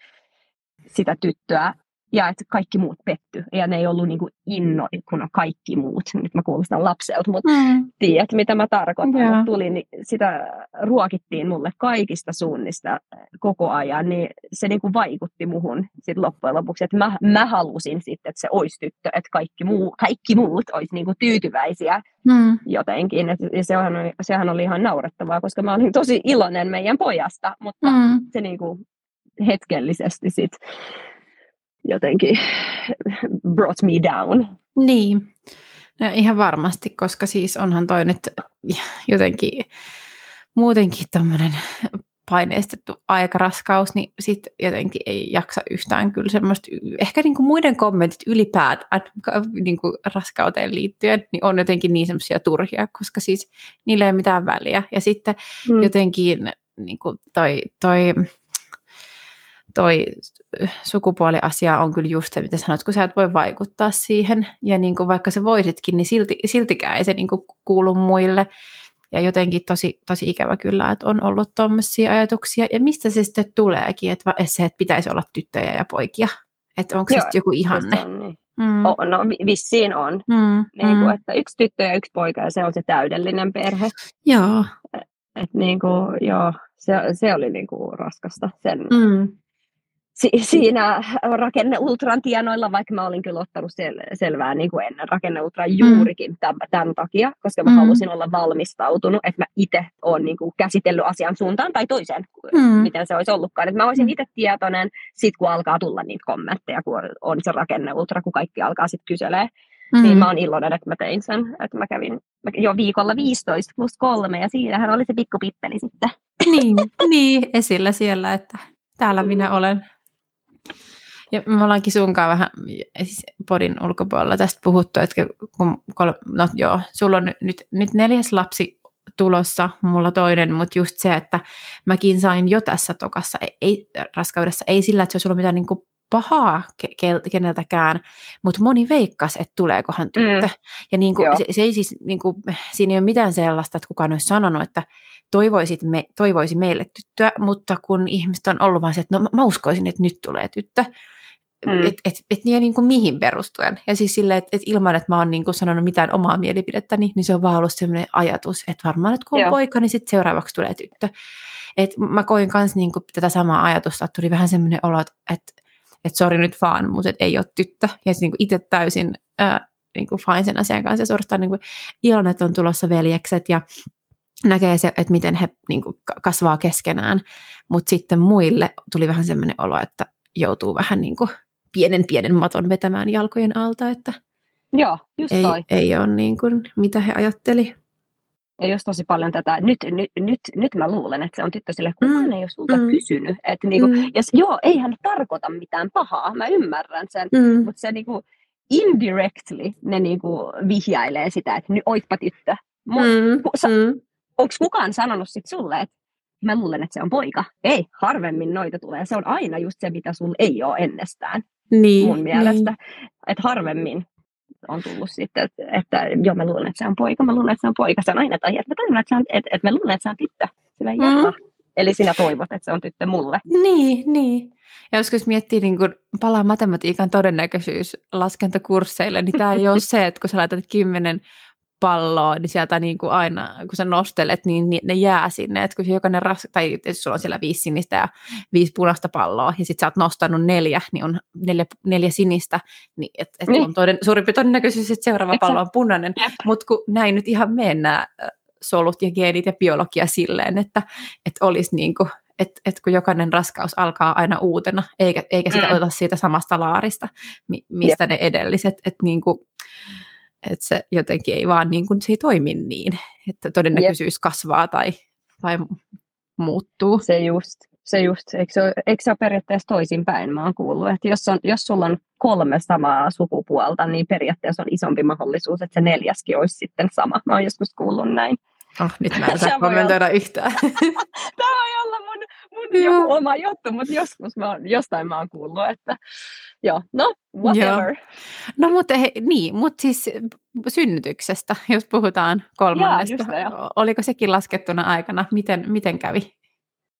sitä tyttöä ja että kaikki muut petty. Ja ne ei ollut niin kuin inno, kun on kaikki muut. Nyt mä kuulostan lapselta, mutta mm. tiedät, mitä mä tarkoitan. Yeah. Tuli, niin sitä ruokittiin mulle kaikista suunnista koko ajan, niin se niin kuin vaikutti muhun sit loppujen lopuksi. Että mä, mä halusin sitten, että se olisi tyttö, että kaikki, muu, kaikki muut olisi niin kuin tyytyväisiä mm. jotenkin. Et, ja sehän oli, sehän oli ihan naurettavaa, koska mä olin tosi iloinen meidän pojasta, mutta mm. se niin kuin hetkellisesti sitten jotenkin brought me down. Niin, no ihan varmasti, koska siis onhan toi nyt jotenkin muutenkin tämmöinen paineistettu aikaraskaus, niin sitten jotenkin ei jaksa yhtään kyllä semmoista, ehkä niin kuin muiden kommentit ylipäätään niin kuin raskauteen liittyen, niin on jotenkin niin semmoisia turhia, koska siis niillä ei ole mitään väliä. Ja sitten mm. jotenkin niin kuin toi, toi toi sukupuoliasia on kyllä just se, mitä sanot, kun sä et voi vaikuttaa siihen, ja niin kuin vaikka sä voisitkin, niin silti, siltikään ei se niin kuin kuulu muille. Ja jotenkin tosi, tosi ikävä kyllä, että on ollut tuommoisia ajatuksia. Ja mistä se sitten tuleekin, että se, että pitäisi olla tyttöjä ja poikia? Että onko se joku ihanne? On, niin. mm. o, no vissiin on. Mm. Niin kuin, mm. että yksi tyttö ja yksi poika ja se on se täydellinen perhe. Joo. Et, niin kuin, joo, se, se oli niin kuin raskasta sen, mm si- siinä rakenneultran tienoilla, vaikka mä olin kyllä ottanut sel- selvää niin kuin ennen rakenneultraa mm. juurikin tämän, tämän takia, koska mä mm. halusin olla valmistautunut, että mä itse olen niin kuin käsitellyt asian suuntaan tai toiseen, mm. miten se olisi ollutkaan. Että mä olisin mm. itse tietoinen, sit kun alkaa tulla niitä kommentteja, kun on se rakenneultra, kun kaikki alkaa sitten kyselee. Mm. Niin mä oon iloinen, että mä tein sen. Että mä kävin jo viikolla 15 plus kolme ja siinähän oli se pikku pippeli sitten. Niin, niin esillä siellä, että täällä minä olen. Ja me ollaankin sunkaan vähän siis podin ulkopuolella tästä puhuttu, että kun, no joo, sulla on nyt, nyt neljäs lapsi tulossa, mulla toinen, mutta just se, että mäkin sain jo tässä tokassa, ei, raskaudessa, ei sillä, että se olisi ollut mitään niin kuin pahaa ke- keneltäkään, mutta moni veikkas, että tuleekohan tyttö. Mm. Ja niin kuin, se, se ei siis, niin kuin, siinä ei ole mitään sellaista, että kukaan olisi sanonut, että toivoisit me, toivoisi meille tyttöä, mutta kun ihmiset on ollut vaan se, että no mä uskoisin, että nyt tulee tyttö, Mm. Että et, et niin, niin kuin mihin perustuen. Ja siis sille, että et ilman, että mä oon niin kuin sanonut mitään omaa mielipidettäni, niin se on vaan ollut sellainen ajatus, että varmaan, että kun on Joo. poika, niin sitten seuraavaksi tulee tyttö. Et mä koin myös niin kuin tätä samaa ajatusta, että tuli vähän semmoinen olo, että et, et sori nyt vaan, mutta et ei ole tyttö. Ja niin itse täysin ää, niin kuin fine sen asian kanssa ja suorastaan niin kuin iloinen, että on tulossa veljekset ja näkee se, että miten he niin kuin kasvaa keskenään. Mutta sitten muille tuli vähän semmoinen olo, että joutuu vähän niin kuin pienen pienen maton vetämään jalkojen alta, että Joo, just ei, toi. ei ole niin kuin, mitä he ajatteli. Ja just tosi paljon tätä, nyt, nyt, nyt, nyt mä luulen, että se on tyttö sille, kukaan mm. ei ole sulta mm. kysynyt. Että niinku, mm. ja, joo, ei hän tarkoita mitään pahaa, mä ymmärrän sen, mm. mutta se niinku, indirectly ne niinku vihjailee sitä, että nyt oitpa tyttö. Mut, mm. mm. Onko kukaan sanonut sit sulle, että mä luulen, että se on poika? Ei, harvemmin noita tulee. Se on aina just se, mitä sulla ei ole ennestään niin, mun mielestä. Niin. Että harvemmin on tullut sitten, että, että joo, mä luulen, että se on poika, mä luulen, että se on poika. Se on aina, tai että mä toivon, että, se on, että, että mä luulen, että se on tyttö. Sillä mm. Eli sinä toivot, että se on tyttö mulle. Niin, niin. Ja joskus miettii niin kun palaa matematiikan todennäköisyys laskentakursseille, niin tämä ei ole (laughs) se, että kun sä laitat kymmenen palloa, niin sieltä niin kuin aina, kun sä nostelet, niin ne jää sinne. Että kun jokainen ras, tai jos sulla on siellä viisi sinistä ja viisi punaista palloa, ja sitten sä oot nostanut neljä, niin on neljä, neljä sinistä, niin et, et niin. on toden, suurimpi todennäköisyys, että seuraava Eksä? pallo on punainen. Mutta kun näin nyt ihan mene nämä solut ja geenit ja biologia silleen, että, että olisi niin kuin, että, että kun jokainen raskaus alkaa aina uutena, eikä, eikä sitä mm. oteta siitä samasta laarista, mistä Jep. ne edelliset, että niin kuin, että se jotenkin ei vaan niin kuin, se ei toimi niin, että todennäköisyys Jep. kasvaa tai, tai muuttuu. Se just, se just, eikö se, ole, eikö se ole periaatteessa toisinpäin, mä oon kuullut, että jos, on, jos sulla on kolme samaa sukupuolta, niin periaatteessa on isompi mahdollisuus, että se neljäskin olisi sitten sama. Mä oon joskus kuullut näin. Oh, nyt mä en (laughs) saa kommentoida olla... yhtään. (laughs) Tämä voi olla mun, mun joku oma juttu, mutta joskus mä oon, jostain mä oon kuullut, että joo, no, whatever. Joo. No mutta he, niin, mutta siis synnytyksestä, jos puhutaan kolmannesta. Jaa, Oliko sekin laskettuna aikana? Miten, miten kävi?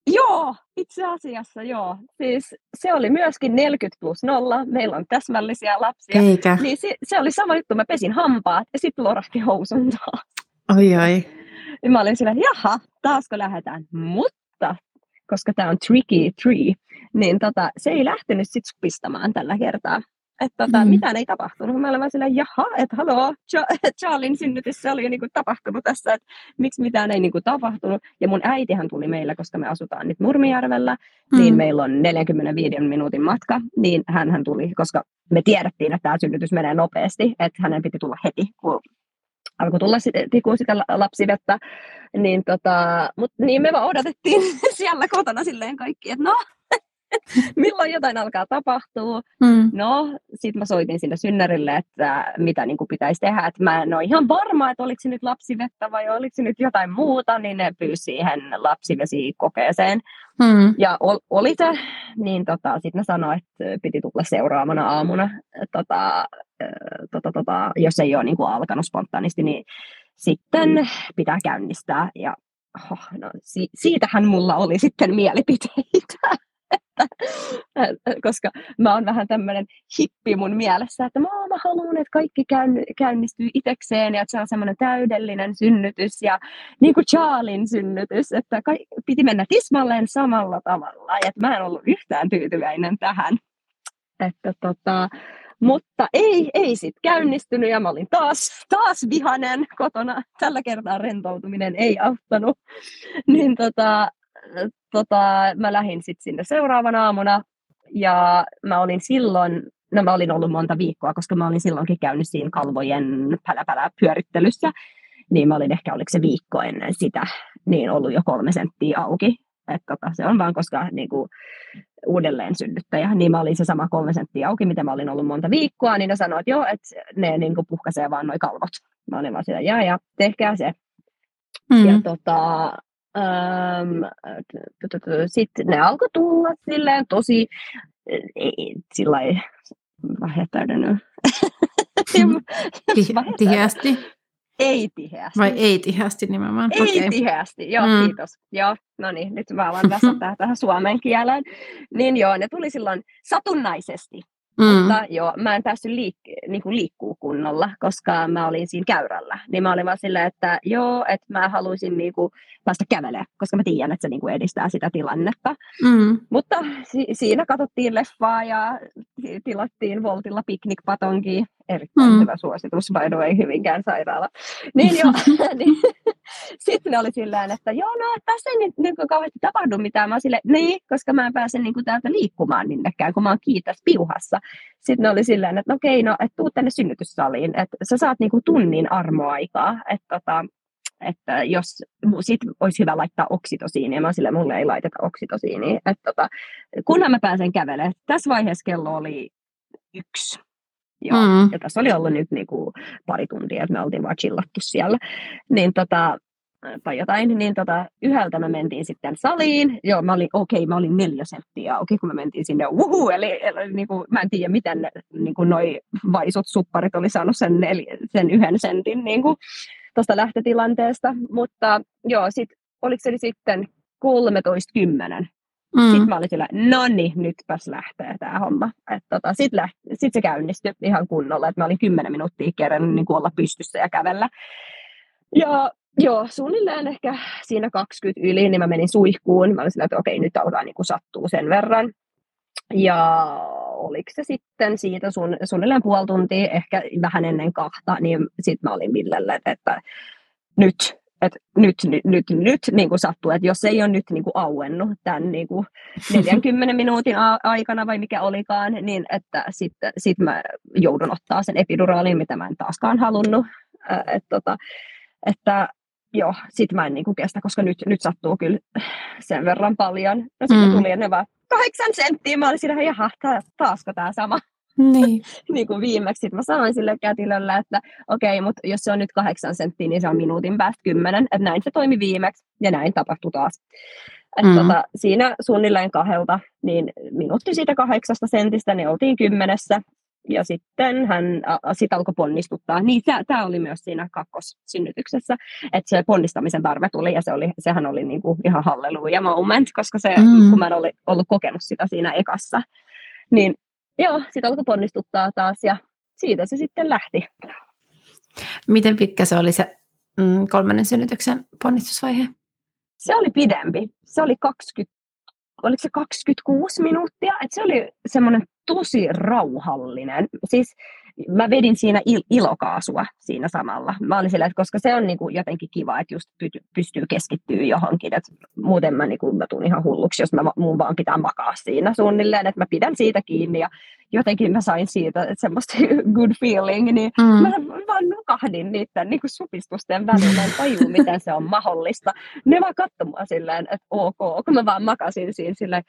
Joo, itse asiassa joo. Siis se oli myöskin 40 plus 0. Meillä on täsmällisiä lapsia. Eikä. Niin se, se oli sama juttu. Mä pesin hampaat ja sitten lorahti housun taas. Oi oi. Ja mä olin sillä, jaha, taasko lähdetään. Mutta, koska tämä on tricky tree, niin tota, se ei lähtenyt sitten supistamaan tällä kertaa että tota, mm. mitään ei tapahtunut. Mä olin vaan silleen, jaha, että haloo, (laughs) Charlin synnytys, se oli jo niinku tapahtunut tässä, että miksi mitään ei niinku tapahtunut. Ja mun äitihän tuli meillä, koska me asutaan nyt Nurmijärvellä, niin mm. niin meillä on 45 minuutin matka, niin hän tuli, koska me tiedettiin, että tämä synnytys menee nopeasti, että hänen piti tulla heti, kun alkoi tulla sitten sitä lapsivettä, niin, tota, mut, niin me vaan odotettiin (laughs) siellä kotona silleen kaikki, että no, (laughs) milloin jotain alkaa tapahtua. Mm. No, sitten mä soitin sinne synnärille, että mitä niin kuin pitäisi tehdä. Että mä en ole ihan varma, että oliko se nyt lapsivettä vai oliko se nyt jotain muuta, niin ne pyysi siihen lapsivesikokeeseen. Mm. Ja ol, oli se, niin tota, sitten ne sanoi, että piti tulla seuraavana aamuna, tota, tota, tota, jos ei ole niin kuin alkanut spontaanisti, niin sitten pitää käynnistää. Ja oh, no, si- siitähän mulla oli sitten mielipiteitä (laughs) koska mä oon vähän tämmöinen hippi mun mielessä, että mä, mä haluan, että kaikki käynnistyy itsekseen ja että se on semmoinen täydellinen synnytys ja niin kuin Charlin synnytys, että ka- piti mennä tismalleen samalla tavalla ja että mä en ollut yhtään tyytyväinen tähän. Että tota, mutta ei, ei sitten käynnistynyt ja mä olin taas, taas vihanen kotona. Tällä kertaa rentoutuminen ei auttanut. Niin tota, tota, mä lähdin sitten sinne seuraavana aamuna ja mä olin silloin, no mä olin ollut monta viikkoa, koska mä olin silloinkin käynyt siinä kalvojen päläpälä pyörittelyssä, niin mä olin ehkä, oliko se viikko ennen sitä, niin ollut jo kolme senttiä auki. Et tota, se on vaan koska niin kuin, uudelleen synnyttäjä, niin mä olin se sama kolme senttiä auki, mitä mä olin ollut monta viikkoa, niin ne sanoivat, että joo, että ne niin kuin, puhkaisee vaan noin kalvot. Mä olin vaan sitä, ja ja, tehkää se. Mm. Ja tota, sitten ne alkoi tulla silleen tosi sillä vähetäydennä. (laughs) Tiheästi? Ei tiheästi. Vai ei tiheästi nimenomaan? Ei okay. tiheästi, joo, mm. kiitos. Joo, no niin, nyt mä alan tässä (laughs) tähän suomen kieleen. Niin joo, ne tuli silloin satunnaisesti. Mm. Mutta joo, mä en päässyt liik- niinku liikkuu kunnolla, koska mä olin siinä käyrällä. Niin mä olin vaan silleen, että joo, että mä haluaisin niinku päästä kävelemään, koska mä tiedän, että se niinku edistää sitä tilannetta. Mm. Mutta si- siinä katsottiin leffaa ja tilattiin Voltilla piknikpatonki. Erittäin mm. hyvä suositus, by the way, Hyvinkään sairaala. Niin joo, (laughs) (laughs) niin, sitten ne oli silleen, että joo, no tässä ei nyt niin kauheasti tapahdu mitään. Mä sille, niin, koska mä en pääse niin kuin täältä liikkumaan minnekään, kun mä oon kiitos piuhassa. Sitten ne oli silleen, että no okei, no, että tuu tänne synnytyssaliin, että sä saat niin kuin tunnin armoaikaa, että tota, että jos sit olisi hyvä laittaa oksitosiinia, mä sille mulle ei laiteta oksitosiinia, että tota, kunhan mä pääsen kävelemään. Tässä vaiheessa kello oli yksi. Joo. Mm. Ja tässä oli ollut nyt niinku pari tuntia, että me oltiin vaan chillattu siellä. Niin tota, tai jotain, niin tota, yhdeltä me mentiin sitten saliin. Joo, mä olin, okei, okay, mä olin neljä senttiä okei, okay, kun me mentiin sinne, uhu, eli, eli niin kuin, mä en tiedä, miten niin kuin noi vaisut supparit oli saanut sen, nel, sen yhden sentin niin kuin, tuosta lähtötilanteesta, mutta joo, sit, oliko se sitten 13.10, Mm. Sitten mä olin sillä, no niin, nytpäs lähtee tämä homma. tota, Sitten sit se käynnistyi ihan kunnolla, että mä olin 10 minuuttia kerran niin olla pystyssä ja kävellä. Ja Joo, suunnilleen ehkä siinä 20 yli, niin mä menin suihkuun. Mä olin sillä, että okei, nyt alkaa niin kuin sattuu sen verran. Ja oliko se sitten siitä sun, suunnilleen puoli tuntia, ehkä vähän ennen kahta, niin sitten mä olin Villelle, että nyt, että nyt, nyt, nyt, nyt niin kuin sattuu, että jos ei ole nyt niin kuin auennut tämän niin kuin 40 minuutin aikana vai mikä olikaan, niin että sitten sit mä joudun ottaa sen epiduraalin, mitä mä en taaskaan halunnut. Että, tota, että joo, sit mä en niinku kestä, koska nyt, nyt sattuu kyllä sen verran paljon. No sitten mm. tuli ne vaan kahdeksan senttiä, mä olin siinä, jaha, taasko tämä sama. Niin. (laughs) niin kuin viimeksi sit mä sanoin sille kätilölle, että okei, okay, mutta jos se on nyt kahdeksan senttiä, niin se on minuutin päästä kymmenen. Että näin se toimi viimeksi ja näin tapahtui taas. Että mm. tota, siinä suunnilleen kahdelta, niin minuutti siitä kahdeksasta sentistä, niin oltiin kymmenessä. Ja sitten hän sit alkoi ponnistuttaa. Niin tämä oli myös siinä kakkossynnytyksessä, että se ponnistamisen tarve tuli ja se oli, sehän oli niinku ihan halleluja moment, koska se, mm. kun mä en ollut, ollut kokenut sitä siinä ekassa, niin joo, sitten alkoi ponnistuttaa taas ja siitä se sitten lähti. Miten pitkä se oli se mm, kolmannen synnytyksen ponnistusvaihe? Se oli pidempi. Se oli 20, oliko se 26 minuuttia? Et se oli semmoinen tosi rauhallinen. Siis mä vedin siinä il- ilokaasua siinä samalla. Mä olin sillä, että koska se on niinku jotenkin kiva, että just py- pystyy keskittyä johonkin. Et muuten mä, niinku, mä tuun ihan hulluksi, jos mä, mun vaan pitää makaa siinä suunnilleen, että mä pidän siitä kiinni. Ja jotenkin mä sain siitä että semmoista (laughs) good feeling, niin mm. mä vaan nukahdin niiden niinku supistusten välillä. En taju, miten se on mahdollista. Ne vaan katsomaan silleen, että ok, kun mä vaan makasin siinä silleen,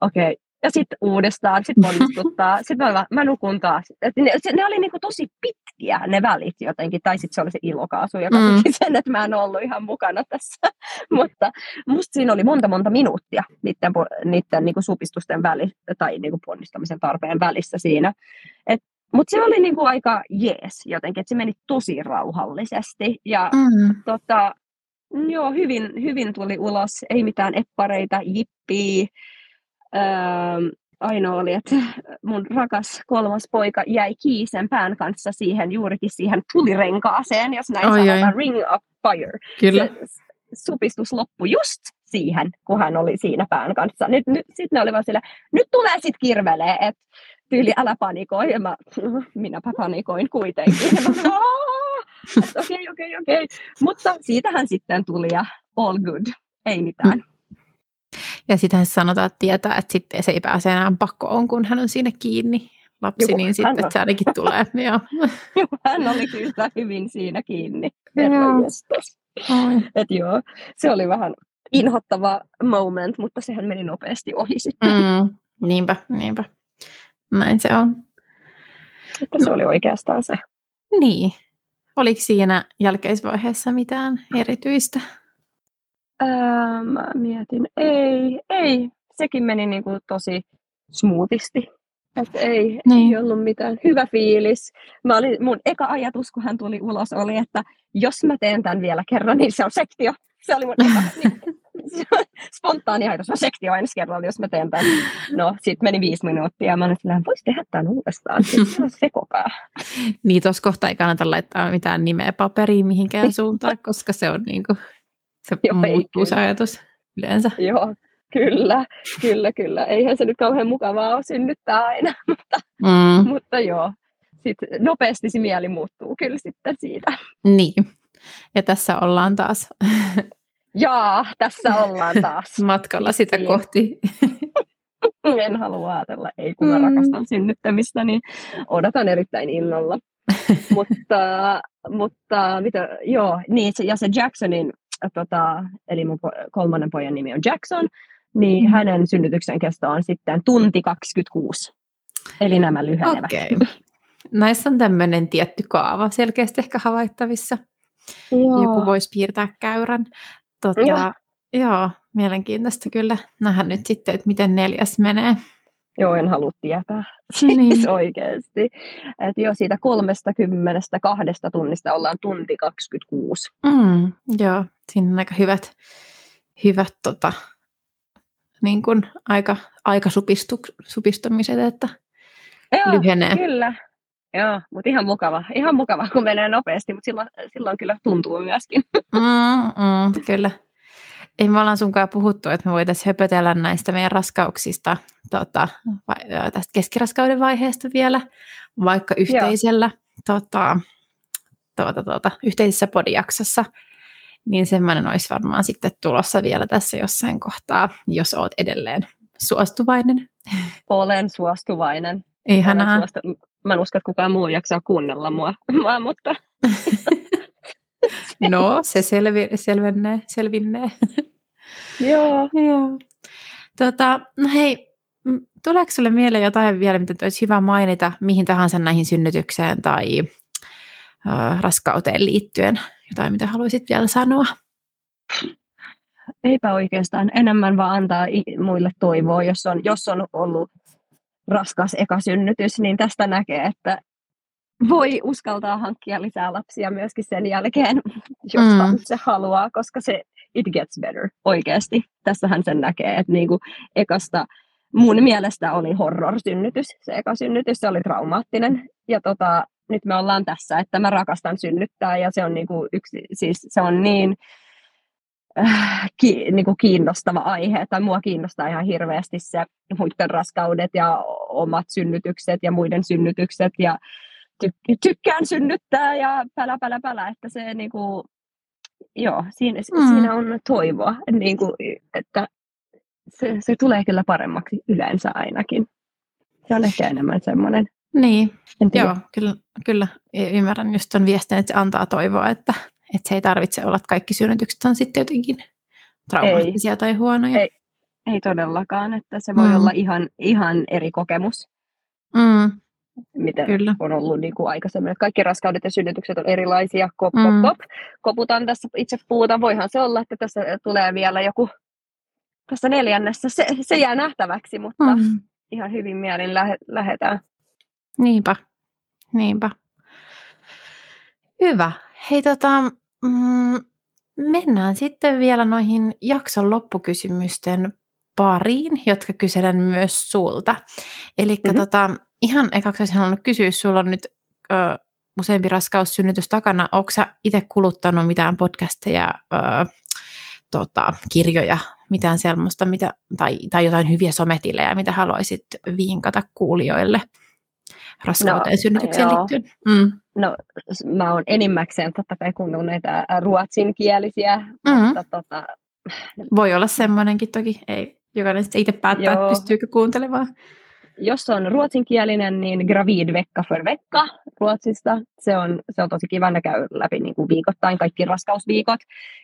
okei, okay, ja sitten uudestaan, sitten onnistuttaa, (laughs) sitten mä, mä nukun taas. Et ne, se, ne oli niinku tosi pitkiä ne välit jotenkin, tai sitten se oli se ilokaasu, joka mm. teki sen, että mä en ollut ihan mukana tässä. (laughs) Mutta musta siinä oli monta monta minuuttia niiden, niiden niinku supistusten väli, tai niinku ponnistamisen tarpeen välissä siinä. Mutta se oli niinku aika jees jotenkin, että se meni tosi rauhallisesti. Ja mm. tota, joo, hyvin, hyvin tuli ulos, ei mitään eppareita, jippiä Öö, ainoa oli, että mun rakas kolmas poika jäi kiisen pään kanssa siihen juurikin siihen tulirenkaaseen, jos näin oi, sanotaan, oi. ring of fire. Kyllä. Se supistus loppui just siihen, kun hän oli siinä pään kanssa. Nyt, nyt, sitten ne oli vaan sillä, nyt tulee sitten kirvelee, että tyyli älä panikoi. Ja mä, (laughs) minäpä panikoin kuitenkin. Okei, okei, okei. Mutta siitähän sitten tuli ja all good, ei mitään. Ja sitten sanotaan, että tietää, että sitten se ei pääse enää pakkoon, kun hän on siinä kiinni lapsi, Juh, niin sitten se ainakin tulee. (laughs) Joo. hän oli kyllä hyvin siinä kiinni. Et joo, se oli vähän inhottava moment, mutta sehän meni nopeasti ohi sitten. Mm, niinpä, niinpä. Näin se on. Että se oli oikeastaan se. Niin. Oliko siinä jälkeisvaiheessa mitään erityistä? Ää, mä mietin, ei, ei. Sekin meni niin kuin tosi smoothisti. Että ei, niin. ei ollut mitään. Hyvä fiilis. Mä olin, mun eka ajatus, kun hän tuli ulos, oli, että jos mä teen tämän vielä kerran, niin se on sektio. Se oli mun eka, niin, (laughs) (laughs) spontaani ajatus, on sektio ensi kerralla, jos mä teen tämän. No, sitten meni viisi minuuttia ja mä olin että voisi tehdä tämän uudestaan. Se on sekopää. niin, tuossa kohtaa ei kannata laittaa mitään nimeä paperiin mihinkään suuntaan, koska se on niin kuin se Joo, muuttuu se ajatus yleensä. Joo, kyllä, kyllä, kyllä. Eihän se nyt kauhean mukavaa ole synnyttää aina, (laughs) mutta, mm. mutta joo. Sitten nopeasti se mieli muuttuu kyllä sitten siitä. Niin, ja tässä ollaan taas. (laughs) Jaa, tässä ollaan taas. (laughs) Matkalla sitä niin. kohti. en halua ajatella, ei kun mä mm. rakastan synnyttämistä, niin odotan erittäin innolla. mutta, mutta mitä, joo, niin, ja se Jacksonin tota, eli mun kolmannen pojan nimi on Jackson, niin mm. hänen synnytyksen kesto on sitten tunti 26. Eli nämä lyhenevät. Okay. Näissä on tämmöinen tietty kaava selkeästi ehkä havaittavissa. Joo. Joku voisi piirtää käyrän. Tota, joo. joo, mielenkiintoista kyllä nähdä nyt sitten, että miten neljäs menee. Joo, en halua tietää. Niin. (laughs) Siis oikeasti. Että jo siitä kolmesta kahdesta tunnista ollaan tunti 26. Mm, joo, siinä on aika hyvät, hyvät tota, niin kuin aika, aika supistu, supistumiset, että joo, lyhenee. kyllä. Joo, mutta ihan mukava. Ihan mukava, kun menee nopeasti, mutta silloin, silloin kyllä tuntuu myöskin. Mm, mm, kyllä ei me ollaan sunkaan puhuttu, että me voitaisiin höpötellä näistä meidän raskauksista tota, tästä keskiraskauden vaiheesta vielä, vaikka yhteisellä, tota, tuota, tuota, yhteisessä podijaksossa, niin semmoinen olisi varmaan sitten tulossa vielä tässä jossain kohtaa, jos olet edelleen suostuvainen. Olen suostuvainen. Ihanaa. Olen suostu... Mä en usko, että kukaan muu jaksaa kuunnella mua, (laughs) mua mutta (laughs) No, (laughs) se selvi, selvennee, selvinnee. (laughs) Joo. Joo. Tota, no hei, tuleeko sinulle mieleen jotain vielä, mitä olisi hyvä mainita mihin tahansa näihin synnytykseen tai äh, raskauteen liittyen? Jotain, mitä haluaisit vielä sanoa? Eipä oikeastaan. Enemmän vaan antaa muille toivoa, jos on, jos on ollut raskas ekasynnytys, niin tästä näkee, että voi uskaltaa hankkia lisää lapsia myöskin sen jälkeen, jos mm. se haluaa, koska se it gets better oikeasti. Tässähän sen näkee, että niinku ekasta mun mielestä oli horror-synnytys, se ekasynnytys, se oli traumaattinen. Ja tota, nyt me ollaan tässä, että mä rakastan synnyttää ja se on, niinku yksi, siis se on niin äh, ki, niinku kiinnostava aihe, että mua kiinnostaa ihan hirveästi se muiden raskaudet ja omat synnytykset ja muiden synnytykset ja ty- tykkään synnyttää ja pälä, pälä, pälä, että se niinku, joo, siinä, mm. siinä on toivoa, niinku, että se, se tulee kyllä paremmaksi yleensä ainakin. Se on ehkä enemmän semmoinen. Niin, joo, kyllä, kyllä ymmärrän just tuon viestin, että se antaa toivoa, että, että se ei tarvitse olla, että kaikki synnytykset on sitten jotenkin traumaattisia ei, tai huonoja. Ei, ei todellakaan, että se voi mm. olla ihan, ihan eri kokemus. Mm mitä Kyllä. on ollut niin kuin aikaisemmin. Kaikki raskaudet ja synnytykset on erilaisia. Kop, kop, mm. kop. Koputan tässä itse puuta. Voihan se olla, että tässä tulee vielä joku tässä neljännessä. Se, se jää nähtäväksi, mutta mm. ihan hyvin mielin lähe, lähetään. Niinpä, niinpä. Hyvä. Hei tota, mm, mennään sitten vielä noihin jakson loppukysymysten pariin, jotka kyselen myös sulta. Eli mm-hmm. tota, ihan ekaksi olisin halunnut kysyä, sulla on nyt ö, useampi raskaussynnytys takana. Onko sä itse kuluttanut mitään podcasteja, ö, tota, kirjoja, mitään sellaista, mitä, tai, tai jotain hyviä sometilejä, mitä haluaisit viinkata kuulijoille raskauteen no, synnytykseen joo. liittyen? Mm. No, mä oon enimmäkseen totta kai kuunnellut näitä ruotsinkielisiä, mm. mutta tota, Voi olla semmoinenkin toki, ei jokainen sitten itse päättää, Joo. pystyykö kuuntelemaan jos on ruotsinkielinen, niin Gravid vecka för vecka Ruotsista. Se on, se on tosi kiva, ne käy läpi niin kuin viikoittain kaikki raskausviikot.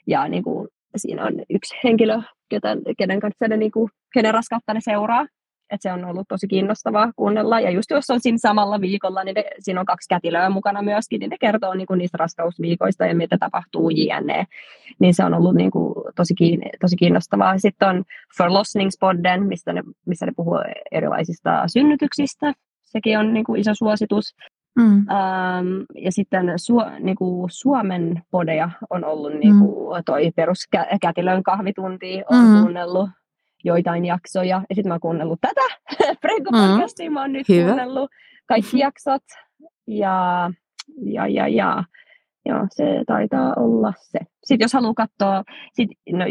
Ja niin kuin, siinä on yksi henkilö, kenen, kenen kanssa ne, niin kuin, kenen raskautta ne seuraa että se on ollut tosi kiinnostavaa kuunnella. Ja just jos on siinä samalla viikolla, niin ne, siinä on kaksi kätilöä mukana myöskin, niin ne kertoo niin kuin niistä raskausviikoista ja mitä tapahtuu jne. Niin se on ollut niin kuin tosi, tosi kiinnostavaa. Sitten on Forlossningspodden, mistä ne, missä ne puhuu erilaisista synnytyksistä. Sekin on niin kuin iso suositus. Mm. Um, ja sitten su, niin kuin Suomen podeja on ollut niin kuin mm. toi peruskätilön kahvitunti, on mm. kuunnellut joitain jaksoja. Ja sitten mä oon kuunnellut tätä (laughs) Prego-podcastia, mm. mä oon nyt Hyvä. kuunnellut kaikki jaksot. Ja, ja, ja, ja. Joo, se taitaa olla se. Sitten jos haluaa katsoa, sit, no,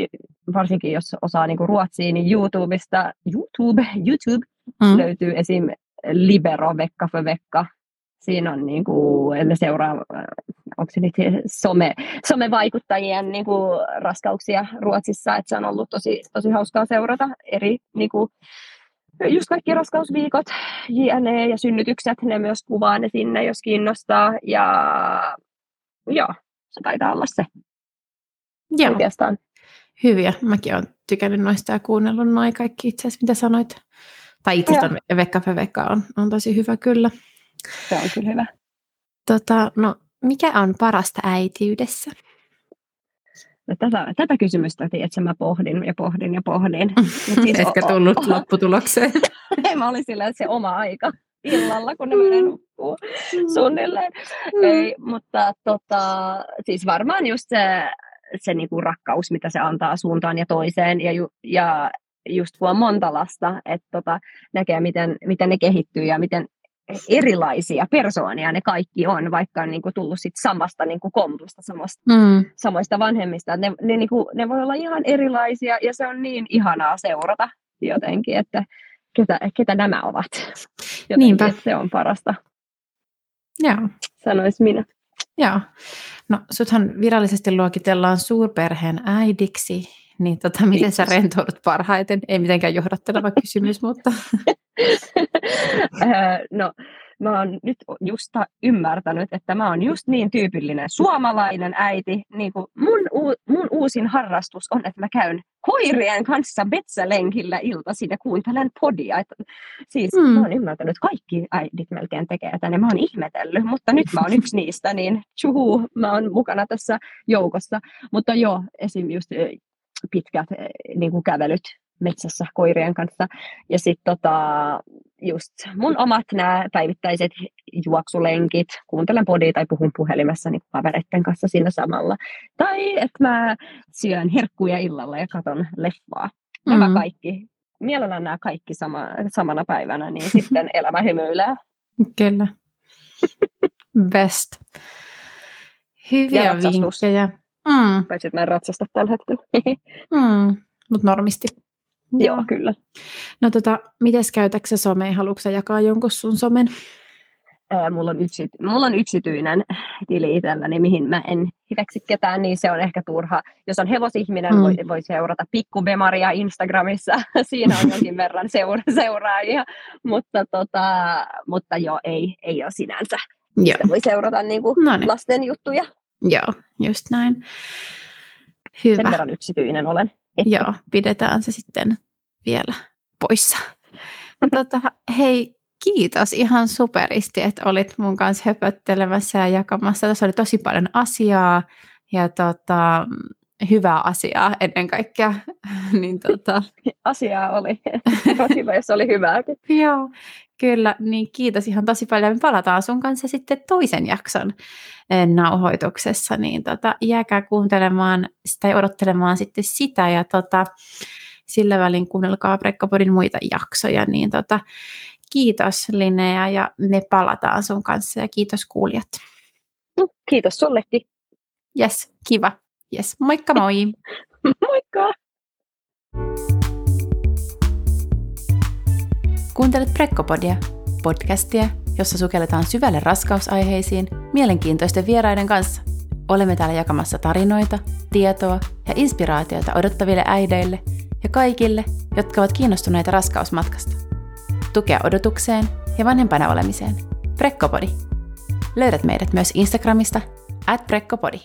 varsinkin jos osaa niinku ruotsia, niin YouTubesta, YouTube, YouTube mm. löytyy esim. Libero Vekka for Vekka. Siinä on niin kuin, ne seuraa onko se nyt some, somevaikuttajien niin kuin, raskauksia Ruotsissa, että se on ollut tosi, tosi hauskaa seurata eri niin kuin, just kaikki raskausviikot, JNE ja synnytykset, ne myös kuvaa ne sinne, jos kiinnostaa. Ja joo, se taitaa olla se joo. oikeastaan. Hyviä. Mäkin olen tykännyt noista ja kuunnellut noin kaikki itse asiassa, mitä sanoit. Tai itse asiassa Vekka Vekka on, on tosi hyvä kyllä. Se on kyllä hyvä. Tota, no, mikä on parasta äitiydessä? No, tätä, tätä kysymystä että mä pohdin ja pohdin ja pohdin. (laughs) siis Etkä tullut o- o- lopputulokseen. (laughs) Ei, mä olin sillä, että se oma aika illalla, kun ne menee nukkuu suunnilleen. Mm. Ei, mutta tota, siis varmaan just se, se niinku rakkaus, mitä se antaa suuntaan ja toiseen. Ja, ju, ja just kun on monta lasta, että tota, näkee, miten, miten ne kehittyy ja miten erilaisia persoonia ne kaikki on, vaikka on niin kuin tullut sit samasta niin kuin kompusta, samasta, mm. samoista vanhemmista. Ne, ne, niin kuin, ne voi olla ihan erilaisia ja se on niin ihanaa seurata jotenkin, että ketä, ketä nämä ovat. Jotenkin, Niinpä. Että se on parasta. Joo. Sanois minä. Joo. No suthan virallisesti luokitellaan suurperheen äidiksi, niin tota, miten sä rentoudut parhaiten? Ei mitenkään johdatteleva kysymys, (laughs) mutta... no, mä oon nyt just ymmärtänyt, että mä oon just niin tyypillinen suomalainen äiti. Niin kuin mun, u, mun uusin harrastus on, että mä käyn koirien kanssa metsälenkillä iltaisin ja kuuntelen podia. Et, siis mm. mä oon ymmärtänyt, että kaikki äidit melkein tekee tänne. Mä oon ihmetellyt, mutta nyt mä oon yksi niistä, niin tjuhu, mä oon mukana tässä joukossa. Mutta joo, esim. just pitkät niin kuin kävelyt metsässä koirien kanssa. Ja sitten tota, just mun omat nämä päivittäiset juoksulenkit, kuuntelen podia tai puhun puhelimessa niin kavereiden kanssa siinä samalla. Tai että mä syön herkkuja illalla ja katon leffaa. Nämä mm. kaikki. Mielellään nämä kaikki sama, samana päivänä, niin (laughs) sitten elämä hymyilee. Kyllä. (laughs) Best. Hyviä vinkkejä. Mm. Paitsi, että mä en ratsasta tällä hetkellä. (laughs) mm. Mutta normisti. Joo, Joo kyllä. No tota, mites käytäksä somea? Haluatko jakaa jonkun sun somen? Ää, mulla, on yksi, mulla on yksityinen tili itselläni, mihin mä en hyväksy ketään, niin se on ehkä turha. Jos on hevosihminen, mm. voi, voi seurata pikkubemaria Instagramissa. (laughs) Siinä on jonkin verran seura- seuraajia, mutta, tota, mutta joo, ei, ei ole sinänsä. Joo. voi seurata niin kuin lasten juttuja. Joo, just näin. Hyvä. Sen verran yksityinen olen. Että... Joo, pidetään se sitten vielä poissa. (laughs) tota, hei, kiitos ihan superisti, että olit mun kanssa höpöttelemässä ja jakamassa. Tässä oli tosi paljon asiaa ja tota, hyvää asiaa ennen kaikkea. (laughs) niin, tota... (laughs) Asiaa oli. Jos oli hyvääkin. Joo, kyllä. Niin kiitos ihan tosi paljon. Me palataan sun kanssa sitten toisen jakson eh, nauhoituksessa. Niin tota, jääkää kuuntelemaan tai odottelemaan sitten sitä. Ja tota, sillä välin kuunnelkaa Prekkapodin muita jaksoja. Niin tota, kiitos Linnea ja me palataan sun kanssa ja kiitos kuulijat. Kiitos sullekin. Yes, kiva. Yes, moikka moi! (laughs) Moikka! Kuuntelet Prekkopodia, podcastia, jossa sukelletaan syvälle raskausaiheisiin mielenkiintoisten vieraiden kanssa. Olemme täällä jakamassa tarinoita, tietoa ja inspiraatioita odottaville äideille ja kaikille, jotka ovat kiinnostuneita raskausmatkasta. Tukea odotukseen ja vanhempana olemiseen. Prekkopodi. Löydät meidät myös Instagramista at Prekkopodi.